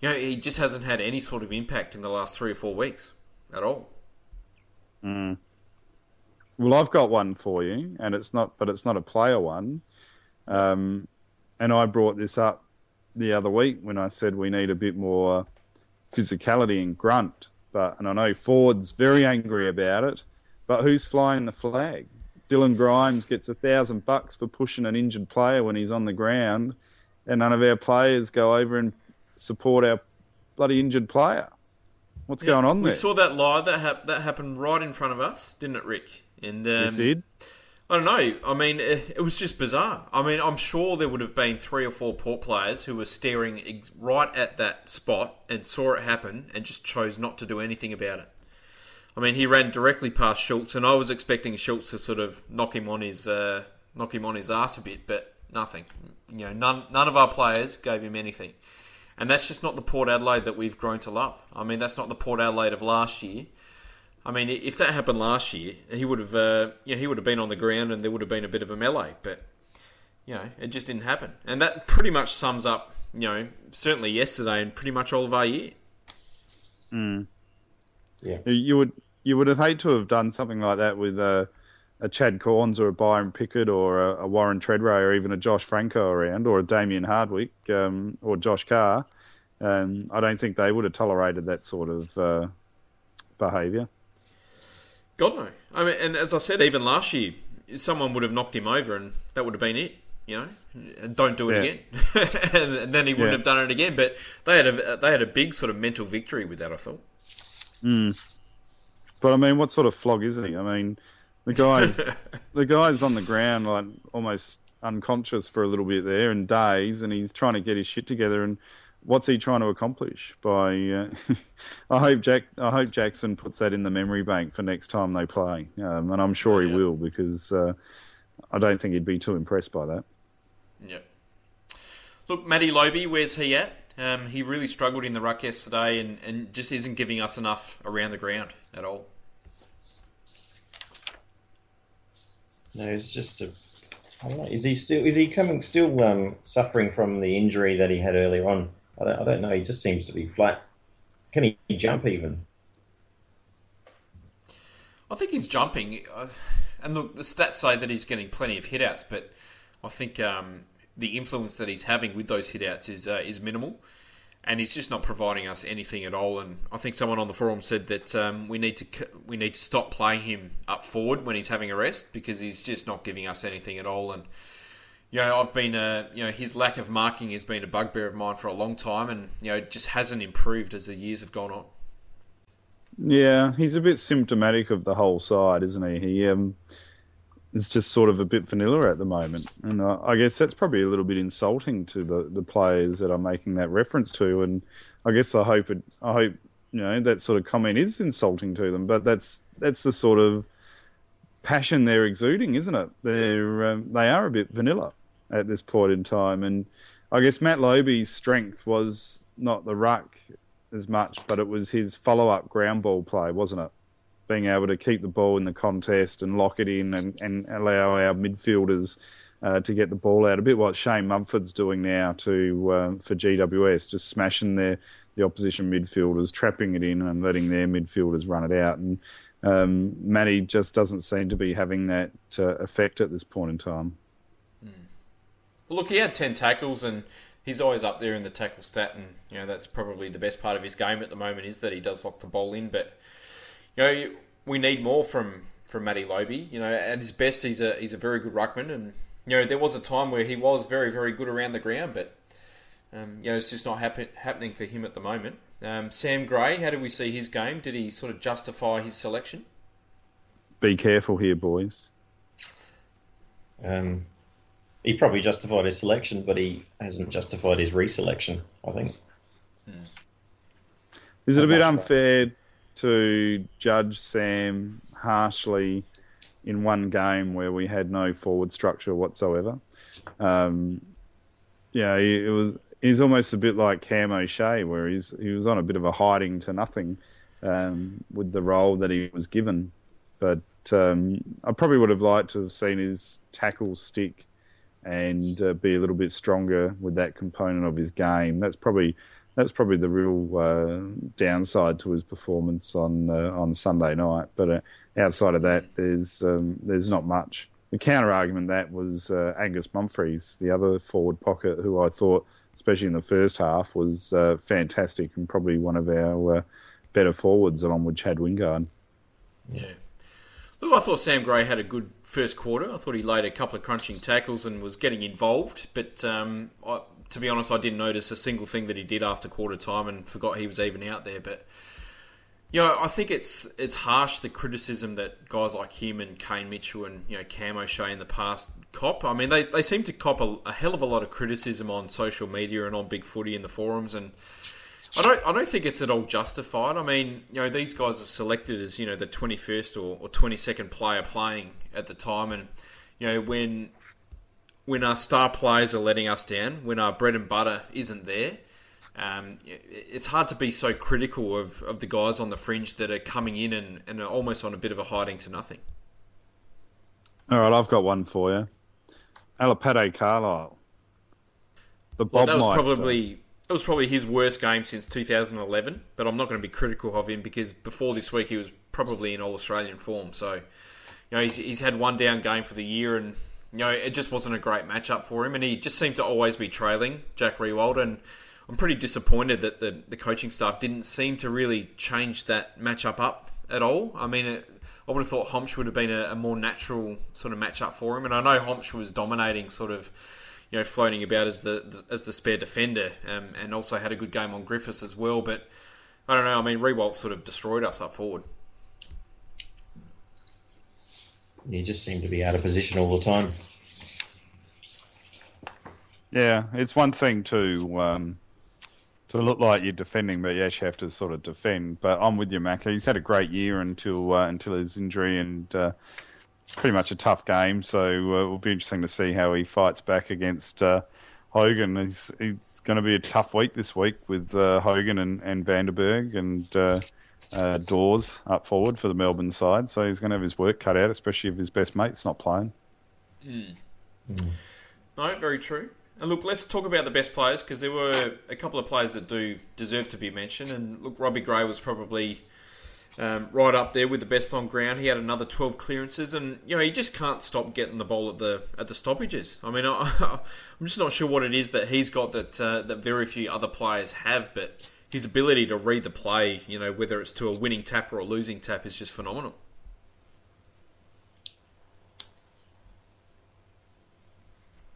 C: you know, he just hasn't had any sort of impact in the last three or four weeks at all.
D: Mm. Well, I've got one for you, and it's not, but it's not a player one. Um, and I brought this up the other week when I said we need a bit more physicality and grunt. But and I know Ford's very angry about it. But who's flying the flag? Dylan Grimes gets a thousand bucks for pushing an injured player when he's on the ground, and none of our players go over and support our bloody injured player. What's yeah, going on there?
C: We saw that live that hap- that happened right in front of us, didn't it, Rick?
D: And um, it did.
C: I don't know. I mean, it, it, was just bizarre. I mean, I'm sure there would have been three or four port players who were staring ex- right at that spot and saw it happen and just chose not to do anything about it. I mean, he ran directly past Schulz, and I was expecting Schulz to sort of knock him on his uh, knock him on his ass a bit, but nothing. You know, none none of our players gave him anything. And that's just not the Port Adelaide that we've grown to love. I mean, that's not the Port Adelaide of last year. I mean, if that happened last year, he would have, uh, you know, he would have been on the ground and there would have been a bit of a melee. But you know, it just didn't happen, and that pretty much sums up, you know, certainly yesterday and pretty much all of our year.
D: Mm. Yeah, you would you would have hated to have done something like that with uh, a Chad Cornes or a Byron Pickett or a, a, Warren Tredrea or even a Josh Francou around or a Damien Hardwick um, or Josh Carr, um, I don't think they would have tolerated that sort of uh, behaviour.
C: God no. I mean, and as I said, even last year, someone would have knocked him over, and that would have been it. You know, and don't do it yeah. again, and then he wouldn't yeah. have done it again. But they had a they had a big sort of mental victory with that. I thought.
D: Mm. But I mean, what sort of flog is he? I mean, the guy's the guy's on the ground like almost unconscious for a little bit there and days, and he's trying to get his shit together. And what's he trying to accomplish? By uh, I hope Jack I hope Jackson puts that in the memory bank for next time they play, um, and I'm sure he will because uh, I don't think he'd be too impressed by that.
C: Yeah. Look, Matty Lobbe, where's he at? Um, he really struggled in the ruck yesterday and, and just isn't giving us enough around the ground at all.
E: No, it's just a. I don't know. Is he still? Is he coming? Still um, suffering from the injury that he had earlier on? I don't. I don't know. He just seems to be flat. Can he jump even?
C: I think he's jumping, uh, and look, the stats say that he's getting plenty of hitouts, but I think um, the influence that he's having with those hitouts is uh, is minimal and he's just not providing us anything at all. And I think someone on the forum said that um, we need to we need to stop playing him up forward when he's having a rest because he's just not giving us anything at all. And you know, I've been a you know his lack of marking has been a bugbear of mine for a long time, and you know, it just hasn't improved as the years have gone on.
D: Yeah, he's a bit symptomatic of the whole side, isn't he? He um, is just sort of a bit vanilla at the moment. And uh, I guess that's probably a little bit insulting to the, the players that I'm making that reference to. And I guess I hope it, I hope you know that sort of comment is insulting to them. But that's that's the sort of passion they're exuding, isn't it? They're um, they are a bit vanilla at this point in time. And I guess Matt Lobbe's strength was not the ruck as much, but it was his follow up ground ball play, wasn't it? Being able to keep the ball in the contest and lock it in and, and allow our midfielders uh, to get the ball out. A bit what Shane Mumford's doing now to um, for GWS, just smashing their the opposition midfielders, trapping it in and letting their midfielders run it out. And um, Matty just doesn't seem to be having that uh, effect at this point in time.
C: Mm. Well, look, he had ten tackles and. He's always up there in the tackle stat, and you know that's probably the best part of his game at the moment is that he does lock the ball in. But you know, we need more from from Matty Lobbe. You know, at his best, he's a he's a very good ruckman, and you know, there was a time where he was very very good around the ground, but um, you know, it's just not happen, happening for him at the moment. Um, Sam Gray, how did we see his game? Did he sort of justify his selection?
D: Be careful here, boys.
E: Um, he probably justified his selection, but he hasn't justified his reselection. I think.
D: Is it a bit
E: Not much,
D: unfair to judge Sam harshly in one game where we had no forward structure whatsoever? Um, yeah, it was. He's almost a bit like Cam O'Shea, where he's he was on a bit of a hiding to nothing um, with the role that he was given. But um, I probably would have liked to have seen his tackle stick and uh, be a little bit stronger with that component of his game. That's probably that's probably the real uh, downside to his performance on uh, on Sunday night. But uh, outside of that, there's um, there's not much. The counter argument that was uh, Angus Monfries, the other forward pocket, who I thought, especially in the first half, was uh, fantastic and probably one of our better forwards, along with Chad Wingard.
C: Yeah. Look, I thought Sam Gray had a good first quarter. I thought he laid a couple of crunching tackles and was getting involved. But um, I, to be honest, I didn't notice a single thing that he did after quarter time and forgot he was even out there. But you know, I think it's it's harsh the criticism that guys like him and Kane Mitchell and you know Cam O'Shea in the past cop. I mean, they they seem to cop a, a hell of a lot of criticism on social media and on Big Footy in the forums and. I don't. I don't think it's at all justified. I mean, you know, these guys are selected as you know the twenty first or twenty second player playing at the time, and you know when when our star players are letting us down, when our bread and butter isn't there, um, it's hard to be so critical of, of the guys on the fringe that are coming in and, and are almost on a bit of a hiding to nothing.
D: All right, I've got one for you. Alipate Carlile. The
C: Well,
D: Bob
C: that was
D: Meister.
C: probably it was probably his worst game since 2011. But I'm not going to be critical of him because before this week he was probably in all Australian form. So you know he's, he's had one down game for the year, and you know it just wasn't a great matchup for him, and he just seemed to always be trailing Jack Riewoldt. And I'm pretty disappointed that the the coaching staff didn't seem to really change that matchup up at all. I mean. It, I would have thought Hombsch would have been a, a more natural sort of matchup for him, and I know Hombsch was dominating, sort of, you know, floating about as the as the spare defender, um, and also had a good game on Griffiths as well. But I don't know. I mean, Riewoldt sort of destroyed us up forward.
E: He just seemed to be out of position all the time.
D: Yeah, it's one thing to um, to look like you're defending, but you actually have to sort of defend. But I'm with you, Macca. He's had a great year until uh, until his injury, and uh, pretty much a tough game. So uh, it will be interesting to see how he fights back against uh, Hogan. It's, it's going to be a tough week this week with uh, Hogan and, and Vandenberg and uh, uh, Dawes up forward for the Melbourne side. So he's going to have his work cut out, especially if his best mate's not playing.
C: No, very true. And look, let's talk about the best players because there were a couple of players that do deserve to be mentioned. And look, Robbie Gray was probably um, right up there with the best on ground. He had another 12 clearances, and you know he just can't stop getting the ball at the at the stoppages. I mean, I, I'm just not sure what it is that he's got that uh, that very few other players have, but his ability to read the play, you know, whether it's to a winning tap or a losing tap, is just phenomenal.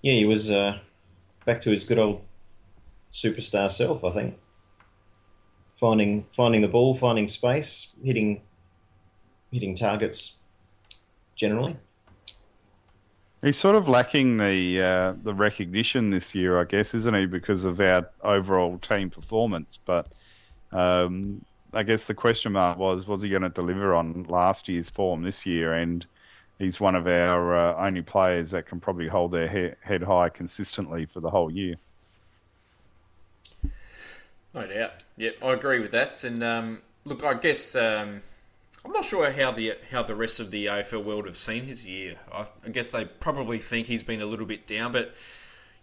E: Yeah, he was uh, back to his good old superstar self. I think finding finding the ball, finding space, hitting hitting targets generally.
D: He's sort of lacking the uh, the recognition this year, I guess, isn't he? Because of our overall team performance. But um, I guess the question mark was: was he going to deliver on last year's form this year? And he's one of our uh, only players that can probably hold their he- head high consistently for the whole year.
C: No doubt. Yep, I agree with that. And um, look, I guess um, I'm not sure how the how the rest of the AFL world have seen his year. I, I guess they probably think he's been a little bit down, but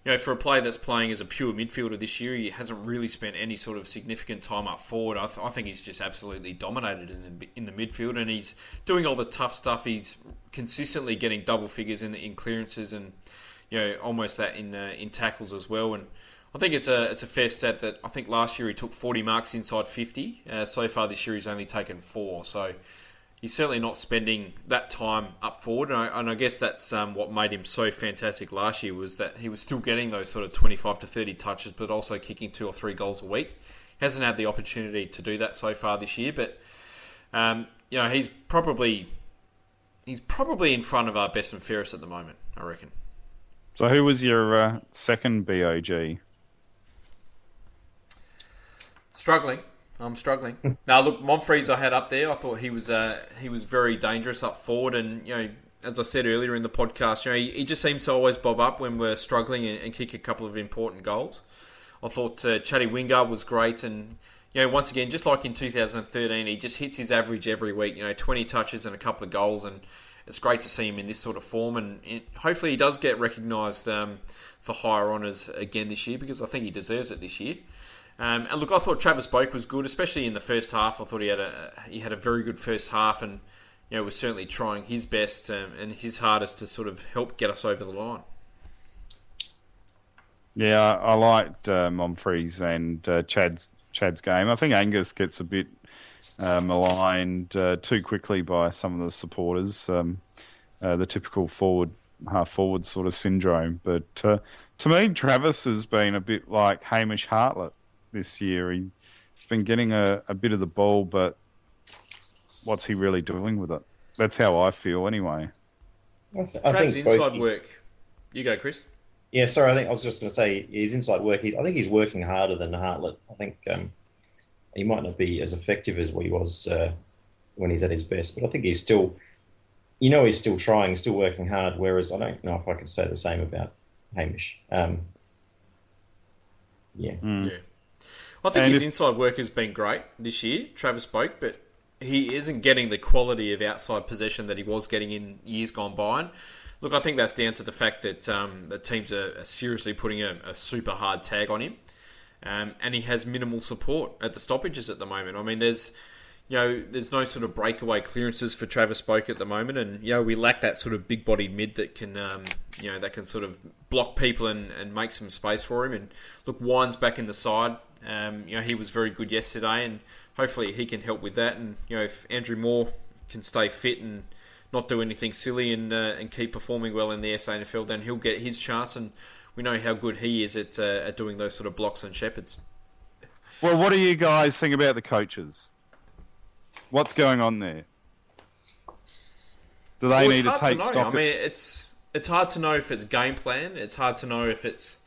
C: you know, for a player that's playing as a pure midfielder this year, he hasn't really spent any sort of significant time up forward. I, th- I think he's just absolutely dominated in the in the midfield, and he's doing all the tough stuff. He's consistently getting double figures in in clearances, and you know, almost that in uh, in tackles as well, and. I think it's a it's a fair stat that I think last year he took 40 marks inside 50. Uh, so far this year he's only taken four. So he's certainly not spending that time up forward. And I, and I guess that's um, what made him so fantastic last year was that he was still getting those sort of 25 to 30 touches, but also kicking two or three goals a week. He hasn't had the opportunity to do that so far this year, but um, you know he's probably he's probably in front of our best and fairest at the moment. I reckon.
D: So who was your uh, second BOG?
C: Struggling. I'm struggling. now look, Monfries I had up there. I thought he was uh, he was very dangerous up forward, and you know, as I said earlier in the podcast, you know, he, he just seems to always bob up when we're struggling and, and kick a couple of important goals. I thought uh, Chatty Wingard was great, and you know, once again, just like in 2013, he just hits his average every week. You know, 20 touches and a couple of goals, and it's great to see him in this sort of form. And it, hopefully, he does get recognised um, for higher honours again this year because I think he deserves it this year. Um, and look, I thought Travis Boak was good, especially in the first half. I thought he had a he had a very good first half, and you know was certainly trying his best um, and his hardest to sort of help get us over the line.
D: Yeah, I liked uh, and uh, Chad's Chad's game. I think Angus gets a bit uh, maligned uh, too quickly by some of the supporters. Um, uh, the typical forward half forward sort of syndrome. But uh, to me, Travis has been a bit like Hamish Hartlett this year. He, he's been getting a, a bit of the ball, but what's he really doing with it? That's how I feel, anyway.
E: I, th- I
C: Trav's
E: think
C: inside
E: both-
C: work. You go, Chris.
E: Yeah, sorry. I think I was just going to say his inside work. He, I think he's working harder than Hartlett. I think um, he might not be as effective as what he was uh, when he's at his best, but I think he's still, you know, he's still trying, still working hard. Whereas I don't know if I can say the same about Hamish. Um, yeah,
C: Yeah. I think
D: And
C: his inside work has been great this year, Travis Boak, but he isn't getting the quality of outside possession that he was getting in years gone by. And look, I think that's down to the fact that um, the teams are, are seriously putting a, a super hard tag on him, um, and he has minimal support at the stoppages at the moment. I mean, there's you know, there's no sort of breakaway clearances for Travis Boak at the moment, and you know, we lack that sort of big-bodied mid that can, um, you know, that can sort of block people and, and make some space for him. And look, Wine's back in the side. Um, you know, he was very good yesterday, and hopefully he can help with that. And you know, if Andrew Moore can stay fit and not do anything silly and uh, and keep performing well in the SANFL, then he'll get his chance. And we know how good he is at uh, at doing those sort of blocks and shepherds.
D: Well, what do you guys think about the coaches? What's going on there? Do they
C: Well,
D: need to take
C: know.
D: stock?
C: I mean, it's it's hard to know if it's game plan. It's hard to know if it's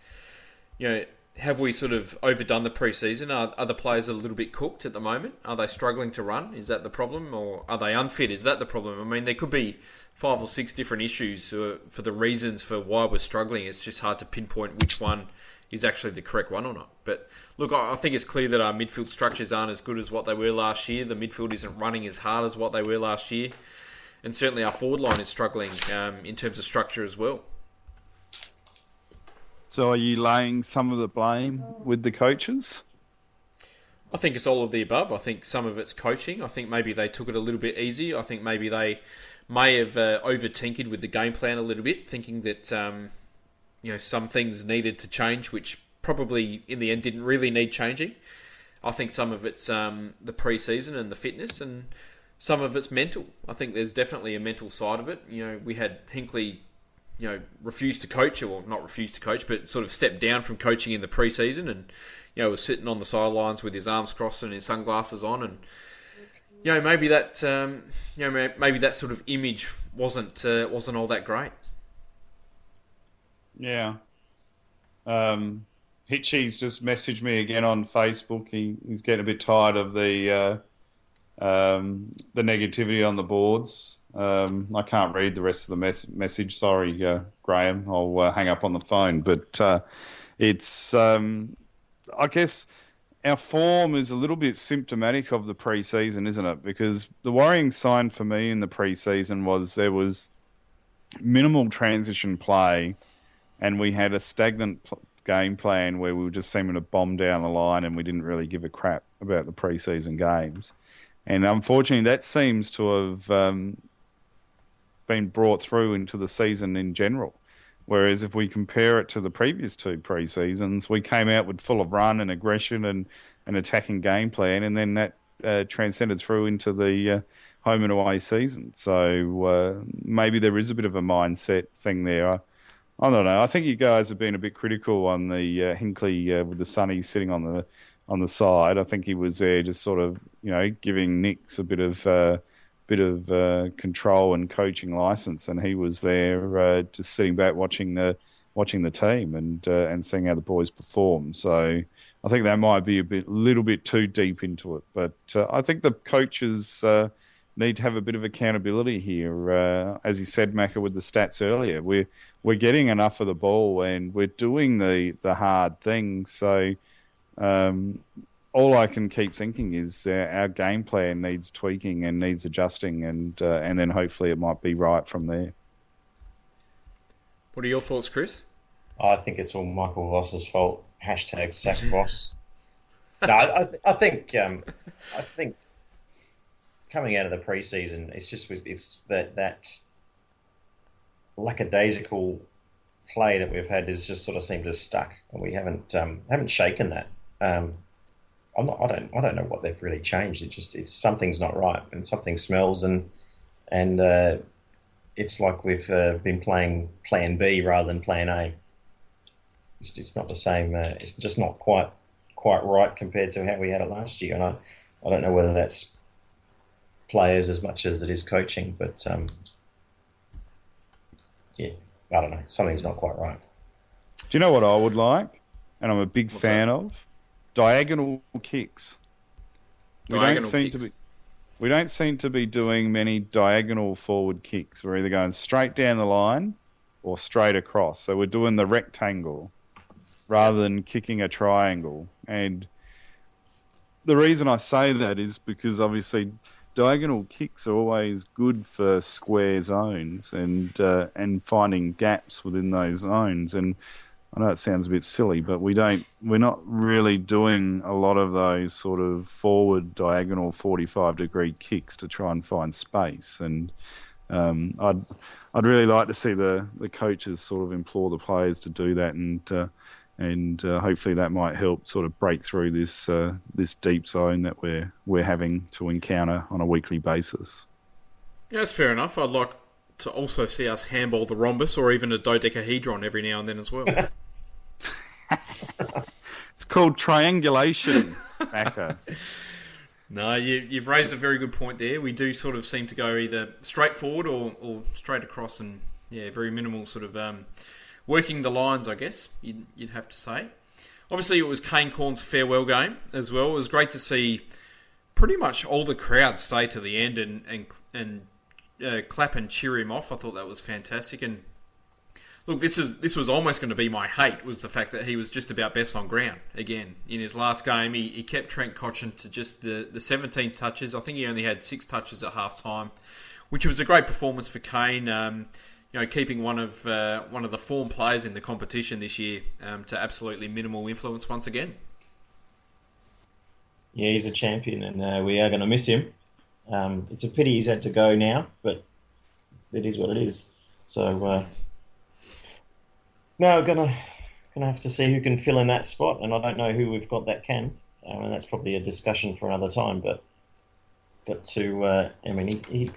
C: you know have we sort of overdone the preseason? Are, are the players a little bit cooked at the moment? Are they struggling to run? Is that the problem, or are they unfit? Is that the problem? I mean, there could be five or six different issues for, the reasons for why we're struggling. It's just hard to pinpoint which one is actually the correct one or not. But look, I I think it's clear that our midfield structures aren't as good as what they were last year. The midfield isn't running as hard as what they were last year and certainly our forward line is struggling um, in terms of structure as well.
D: So, are you laying some of the blame with the coaches?
C: I think it's all of the above. I think some of it's coaching. I think maybe they took it a little bit easy. I think maybe they may have uh, over tinkered with the game plan a little bit, thinking that um, you know some things needed to change, which probably in the end didn't really need changing. I think some of it's um, the pre-season and the fitness, and some of it's mental. I think there's definitely a mental side of it. You know, we had Hinkley, you know, refused to coach, or not refused to coach, but sort of stepped down from coaching in the pre-season, and you know, was sitting on the sidelines with his arms crossed and his sunglasses on, and you know, maybe that, um, you know, maybe that sort of image wasn't uh, wasn't all that great.
D: Yeah. Um, Hitchy's just messaged me again on Facebook. He, he's getting a bit tired of the uh, um, the negativity on the boards. Um, I can't read the rest of the mes- message. Sorry, uh, Graham. I'll uh, hang up on the phone. But uh, it's, um, I guess, our form is a little bit symptomatic of the preseason, isn't it? Because the worrying sign for me in the preseason was there was minimal transition play and we had a stagnant pl- game plan where we were just seeming to bomb down the line and we didn't really give a crap about the preseason games. And unfortunately, that seems to have um, been brought through into the season in general. Whereas if we compare it to the previous two pre-seasons, we came out with full of run and aggression and an attacking game plan, and then that uh, transcended through into the uh, home and away season. So uh, maybe there is a bit of a mindset thing there. I, I don't know. I think you guys have been a bit critical on the uh, Hinkley uh, with the Sunny sitting on the on the side. I think he was there just sort of you know giving Nicks a bit of uh, bit of uh, control and coaching license, and he was there uh, just sitting back watching the watching the team and uh, and seeing how the boys perform. So I think that might be a bit, little bit too deep into it. But uh, I think the coaches uh, need to have a bit of accountability here. As you said, Macca, with the stats earlier, we're we're getting enough of the ball and we're doing the the hard things. So. Um, all I can keep thinking is uh, our game plan needs tweaking and needs adjusting, and uh, and then hopefully it might be right from there.
C: What are your thoughts, Chris?
E: I think it's all Michael Voss's fault. Hashtag sack Voss. no, I, I think um, I think coming out of the preseason, it's just it's that that lackadaisical play that we've had has just sort of seemed to have stuck, and we haven't um, haven't shaken that. Um, I'm not, I don't I don't know what they've really changed. It just it's something's not right, and something smells, and and uh, it's like we've uh, been playing Plan B rather than Plan A. It's, it's not the same. Uh, it's just not quite quite right compared to how we had it last year, and I I don't know whether that's players as much as it is coaching, but um, yeah, I don't know. Something's not quite right.
D: Do you know what I would like, and I'm a big
C: What's
D: fan of? Diagonal kicks. We don't seem
C: kicks.
D: to be. We don't seem to be doing many diagonal forward kicks. We're either going straight down the line or straight across. So we're doing the rectangle rather than kicking a triangle. And the reason I say that is because obviously diagonal kicks are always good for square zones and uh, and finding gaps within those zones. And I know it sounds a bit silly, but we don't. We're not really doing a lot of those sort of forward diagonal forty-five degree kicks to try and find space. And um, I'd I'd really like to see the, the coaches sort of implore the players to do that, and uh, and uh, hopefully that might help sort of break through this uh, this deep zone that we're we're having to encounter on a weekly basis.
C: Yeah, that's fair enough. I'd like to also see us handball the rhombus or even a dodecahedron every now and then as well.
D: It's called triangulation, Macca.
C: no, you, you've raised a very good point there. We do sort of seem to go either straight forward or, or straight across, and yeah, very minimal sort of um, working the lines, I guess you'd, you'd have to say. Obviously, it was Kane Cornes' farewell game as well. It was great to see pretty much all the crowd stay to the end and and and uh, clap and cheer him off. I thought that was fantastic. And look, this is this was almost going to be my hate was the fact that he was just about best on ground again in his last game. He, he kept Trent Cotchin to just the the 17 touches. I think he only had six touches at half time, which was a great performance for Kane. Um, you know, keeping one of uh, one of the form players in the competition this year um, to absolutely minimal influence once again.
E: Yeah, he's a champion, and uh, we are going to miss him. Um, it's a pity he's had to go now, but it is what it is. So, uh, no, we're gonna gonna have to see who can fill in that spot, and I don't know who we've got that can, um, and that's probably a discussion for another time. But but to, uh, I mean, he, he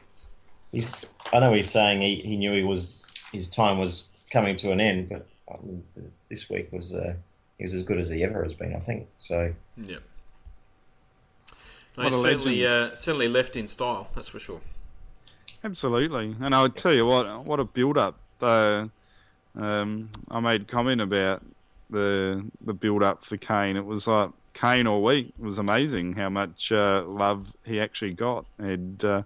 E: he's I know he's saying he, he knew he was his time was coming to an end, but I mean, this week was uh, he was as good as he ever has been, I think. So.
C: Yeah. No,
D: What
C: he's
D: a
C: certainly, uh, certainly left in style, that's for sure.
D: Absolutely, and I would tell you what, what a build-up. Uh, um, I made comment about the the build-up for Kane. It was like Kane all week. It was amazing how much uh, love he actually got, and uh,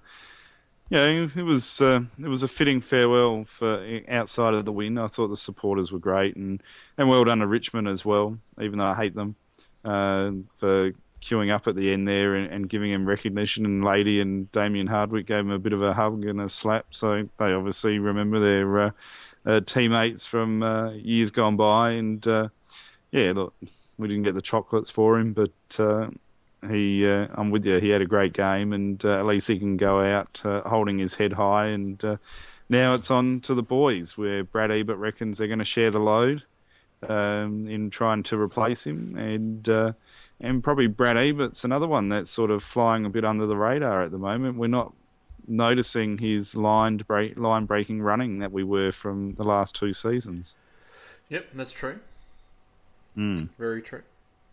D: yeah, it was uh, it was a fitting farewell for outside of the win. I thought the supporters were great, and and well done to Richmond as well. Even though I hate them uh, for queuing up at the end there and, and giving him recognition. And Lady and Damien Hardwick gave him a bit of a hug and a slap. So they obviously remember their uh, teammates from uh, years gone by. And uh, yeah, look, we didn't get the chocolates for him, but uh, he, uh, I'm with you. He had a great game, and at least he can go out holding his head high. And now it's on to the boys, where Brad Ebert reckons they're going to share the load um, in trying to replace him, and uh, and probably Brad Ebert's another one that's sort of flying a bit under the radar at the moment. We're not noticing his line break, line breaking running that we were from the last two seasons.
C: Yep, that's true.
D: Mm.
C: Very true.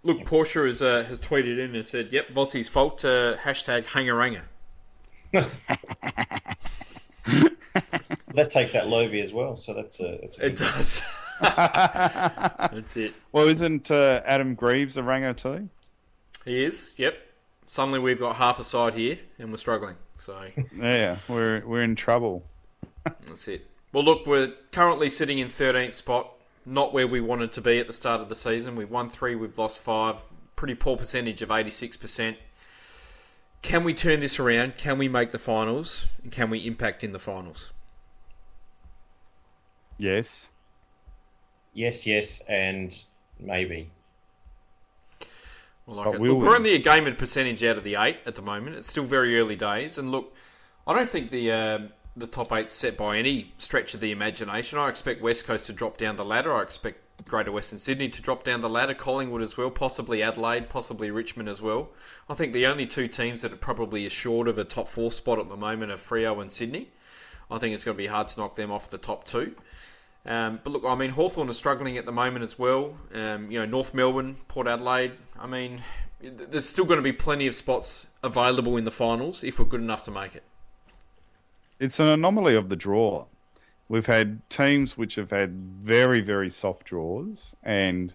C: Look, Porsche has, uh, has tweeted in and said, yep, Vossy's fault, uh, hashtag hangaranga.
E: That takes out Lovey as well, so that's a, that's a
C: It does. That's it.
D: Well, isn't uh, Adam Greaves a ranger too?
C: He is. Yep. Suddenly we've got half a side here, and we're struggling. So
D: Yeah, we're we're in trouble.
C: that's it. Well, look, we're currently sitting in 13th spot. Not where we wanted to be at the start of the season. We've won three, we've lost five. Pretty poor percentage of 86%. Can we turn this around? Can we make the finals? And can we impact in the finals?
D: Yes.
E: Yes, yes, and maybe.
C: Well, like
D: But
C: it.
D: will
C: Look,
D: we?
C: we're only a game and percentage out of the eight at the moment. It's still very early days, and look, I don't think the um the top eight's set by any stretch of the imagination. I expect West Coast to drop down the ladder. I expect Greater Western Sydney to drop down the ladder, Collingwood as well, possibly Adelaide, possibly Richmond as well. I think the only two teams that are probably assured of a top four spot at the moment are Freo and Sydney. I think it's going to be hard to knock them off the top two. Um, but look, I mean, Hawthorn is struggling at the moment as well. Um, you know, North Melbourne, Port Adelaide. I mean, there's still going to be plenty of spots available in the finals if we're good enough to make it.
D: It's an anomaly of the draw. We've had teams which have had very, very soft draws, and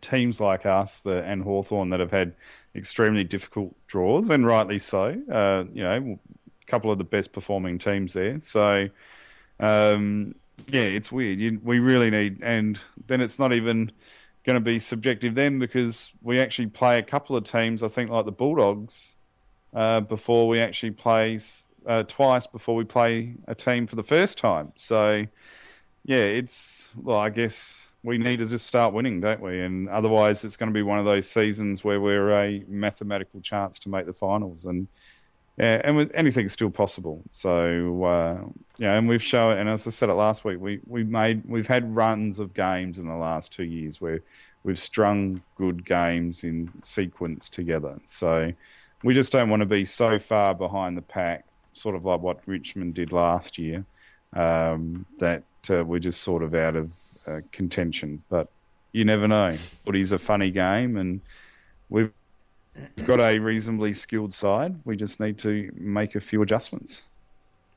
D: teams like us the, and Hawthorn that have had extremely difficult draws, and rightly so. Uh, you know, a couple of the best performing teams there. So, um, yeah, it's weird. You, we really need, and then it's not even going to be subjective then because we actually play a couple of teams, I think, like the Bulldogs, uh, before we actually play uh, twice before we play a team for the first time. So, yeah, it's well, I guess we need to just start winning, don't we? And otherwise, it's going to be one of those seasons where we're a mathematical chance to make the finals, and yeah, and with, anything's still possible. So, uh, yeah, and we've shown, and as I said it last week, we we made we've had runs of games in the last two years where we've strung good games in sequence together. So. We just don't want to be so far behind the pack sort of like what Richmond did last year, um, that uh, we're just sort of out of uh, contention. But you never know. Footy's a funny game, and we've got a reasonably skilled side. We just need to make a few adjustments.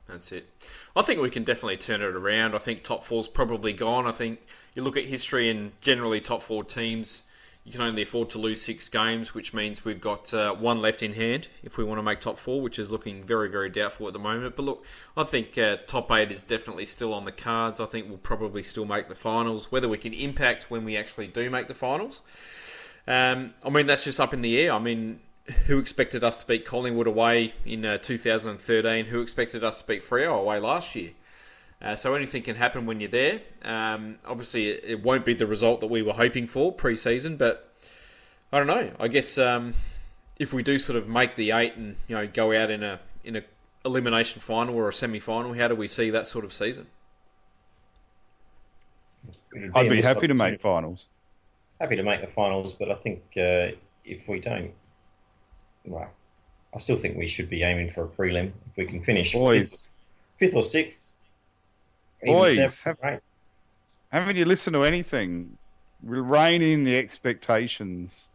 C: That's it. I think we can definitely turn it around. I think top four's probably gone. I think you look at history and generally top four teams, you can only afford to lose six games, which means we've got uh, one left in hand if we want to make top four, which is looking very, very doubtful at the moment. But look, I think uh, top eight is definitely still on the cards. I think we'll probably still make the finals. Whether we can impact when we actually do make the finals, um, I mean, that's just up in the air. I mean, who expected us to beat Collingwood away in uh, 2013? Who expected us to beat Freo away last year? Uh, so anything can happen when you're there. Um, obviously, it, it won't be the result that we were hoping for pre-season, but I don't know. I guess um, if we do sort of make the eight and you know go out in a in a elimination final or a semi-final, how do we see that sort of season?
D: I'd be happy to make finals.
E: Happy to make the finals, but I think uh, if we don't, well, I still think we should be aiming for a prelim if we can finish
D: Boys,
E: fifth, fifth or sixth.
D: Boys,
E: seventh,
D: have-
E: right?
D: haven't you listened to anything? We'll rein in the expectations.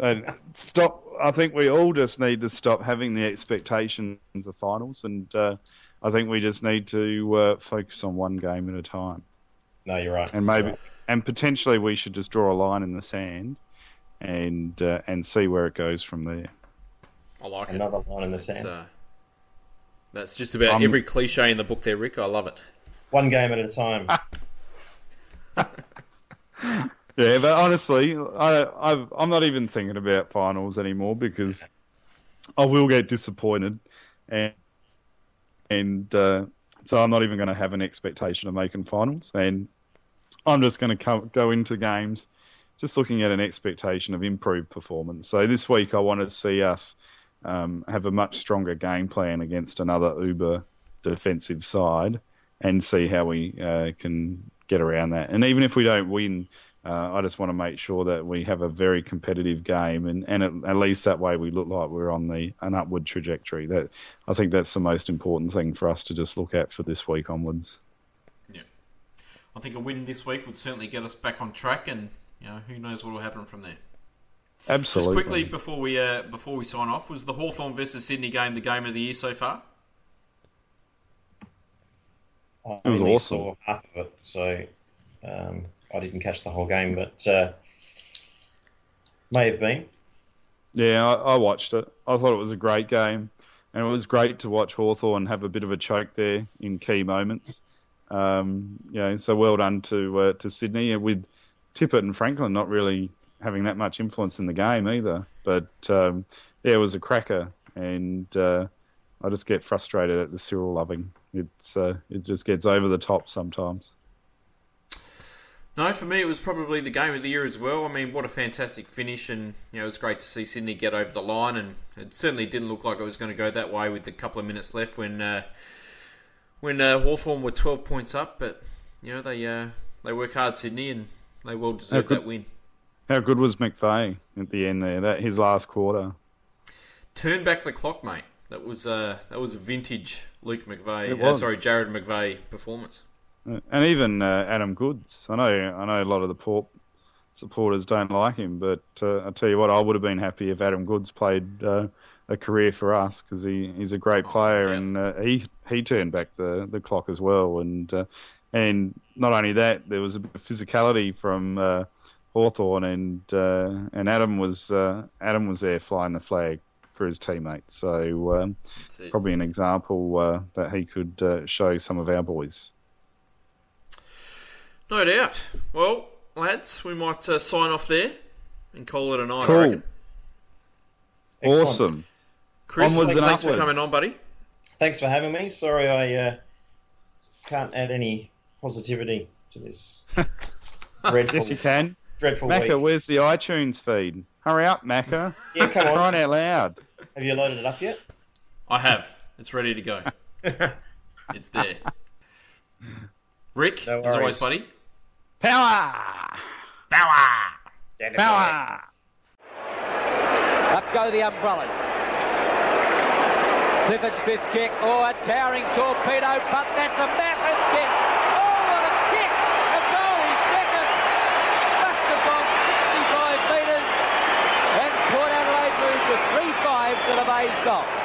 D: And stop. I think we all just need to stop having the expectations of finals, and uh, I think we just need to uh, focus on one game at a time.
E: No, you're right.
D: and maybe. And potentially we should just draw a line in the sand and uh, and see where it goes from there.
C: I like it.
E: another line in the sand.
C: uh, that's just about
D: Um,
C: every cliche in the book there, Rick. I love it.
E: One game at a time.
D: Yeah, but honestly, I I've, I'm not even thinking about finals anymore because I will get disappointed, and and uh, so I'm not even going to have an expectation of making finals, and I'm just going to come, go into games just looking at an expectation of improved performance. So this week, I want to see us um, have a much stronger game plan against another uber defensive side, and see how we uh, can get around that. And even if we don't win. Uh, I just want to make sure that we have a very competitive game, and, and at, at least that way we look like we're on the an upward trajectory. That I think that's the most important thing for us to just look at for this week onwards.
C: I think a win this week would certainly get us back on track, and you know who knows what will happen from there.
D: Absolutely.
C: Just quickly before we uh, before we sign off, was the Hawthorn versus Sydney game the game of the year so far?
D: It was
E: only
D: awesome.
E: Saw half of it, so Um, I didn't catch the whole game, but uh, may have been.
D: Yeah, I, I watched it. I thought it was a great game, and it was great to watch Hawthorn have a bit of a choke there in key moments. Um, so well done to uh, to Sydney with Tippett and Franklin not really having that much influence in the game either. But um, yeah, it was a cracker, and uh, I just get frustrated at the Cyril loving. It's uh, it just gets over the top sometimes.
C: No, for me it was probably the game of the year as well. I mean, what a fantastic finish, and you know it was great to see Sydney get over the line, and it certainly didn't look like it was going to go that way with a couple of minutes left when uh, when uh, Hawthorn were twelve points up. But you know they uh, they work hard, Sydney, and they well deserved
D: good-
C: that win.
D: How good was McVeigh at the end there? That his last quarter.
C: Turn back the clock, mate. That was uh, that was a vintage Luke McVeigh. Uh, sorry, Jared McVeigh performance.
D: And even uh, Adam Goodes. I know I know a lot of the Port supporters don't like him, but uh, I tell you what, I would have been happy if Adam Goodes played uh, a career for us because he, he's a great
C: Oh,
D: player
C: yeah.
D: and uh, he he turned back the, the clock as well. And uh, and not only that, there was a bit of physicality from uh, Hawthorn and uh, and Adam was uh, Adam was there flying the flag for his teammates. So um, probably an example uh, that he could uh, show some of our boys.
C: No doubt. Well, lads, we might uh, sign off there and call it a night.
D: Cool.
C: reckon.
E: Excellent.
D: Awesome.
C: Chris,
D: Onwards and
C: thanks for coming on, buddy.
E: Thanks for having me. Sorry, I uh, can't add any positivity to this dreadful,
D: Yes, you can.
E: dreadful
D: Macca,
E: week.
D: where's the iTunes feed? Hurry up, Macca.
E: Yeah, come on.
D: Crying out loud.
E: Have you loaded it up yet?
C: I have. It's ready to go. it's there. Rick,
E: No
C: as always,
E: worries.
C: buddy.
D: Power!
C: Power!
D: Power!
F: Up go the umbrellas. Clifford's fifth kick. Oh, a towering torpedo, but that's a massive kick. Oh, what a kick! A goal is second. Must have gone 65 metres. And Port Adelaide moved to 3-5 to the Bays goal.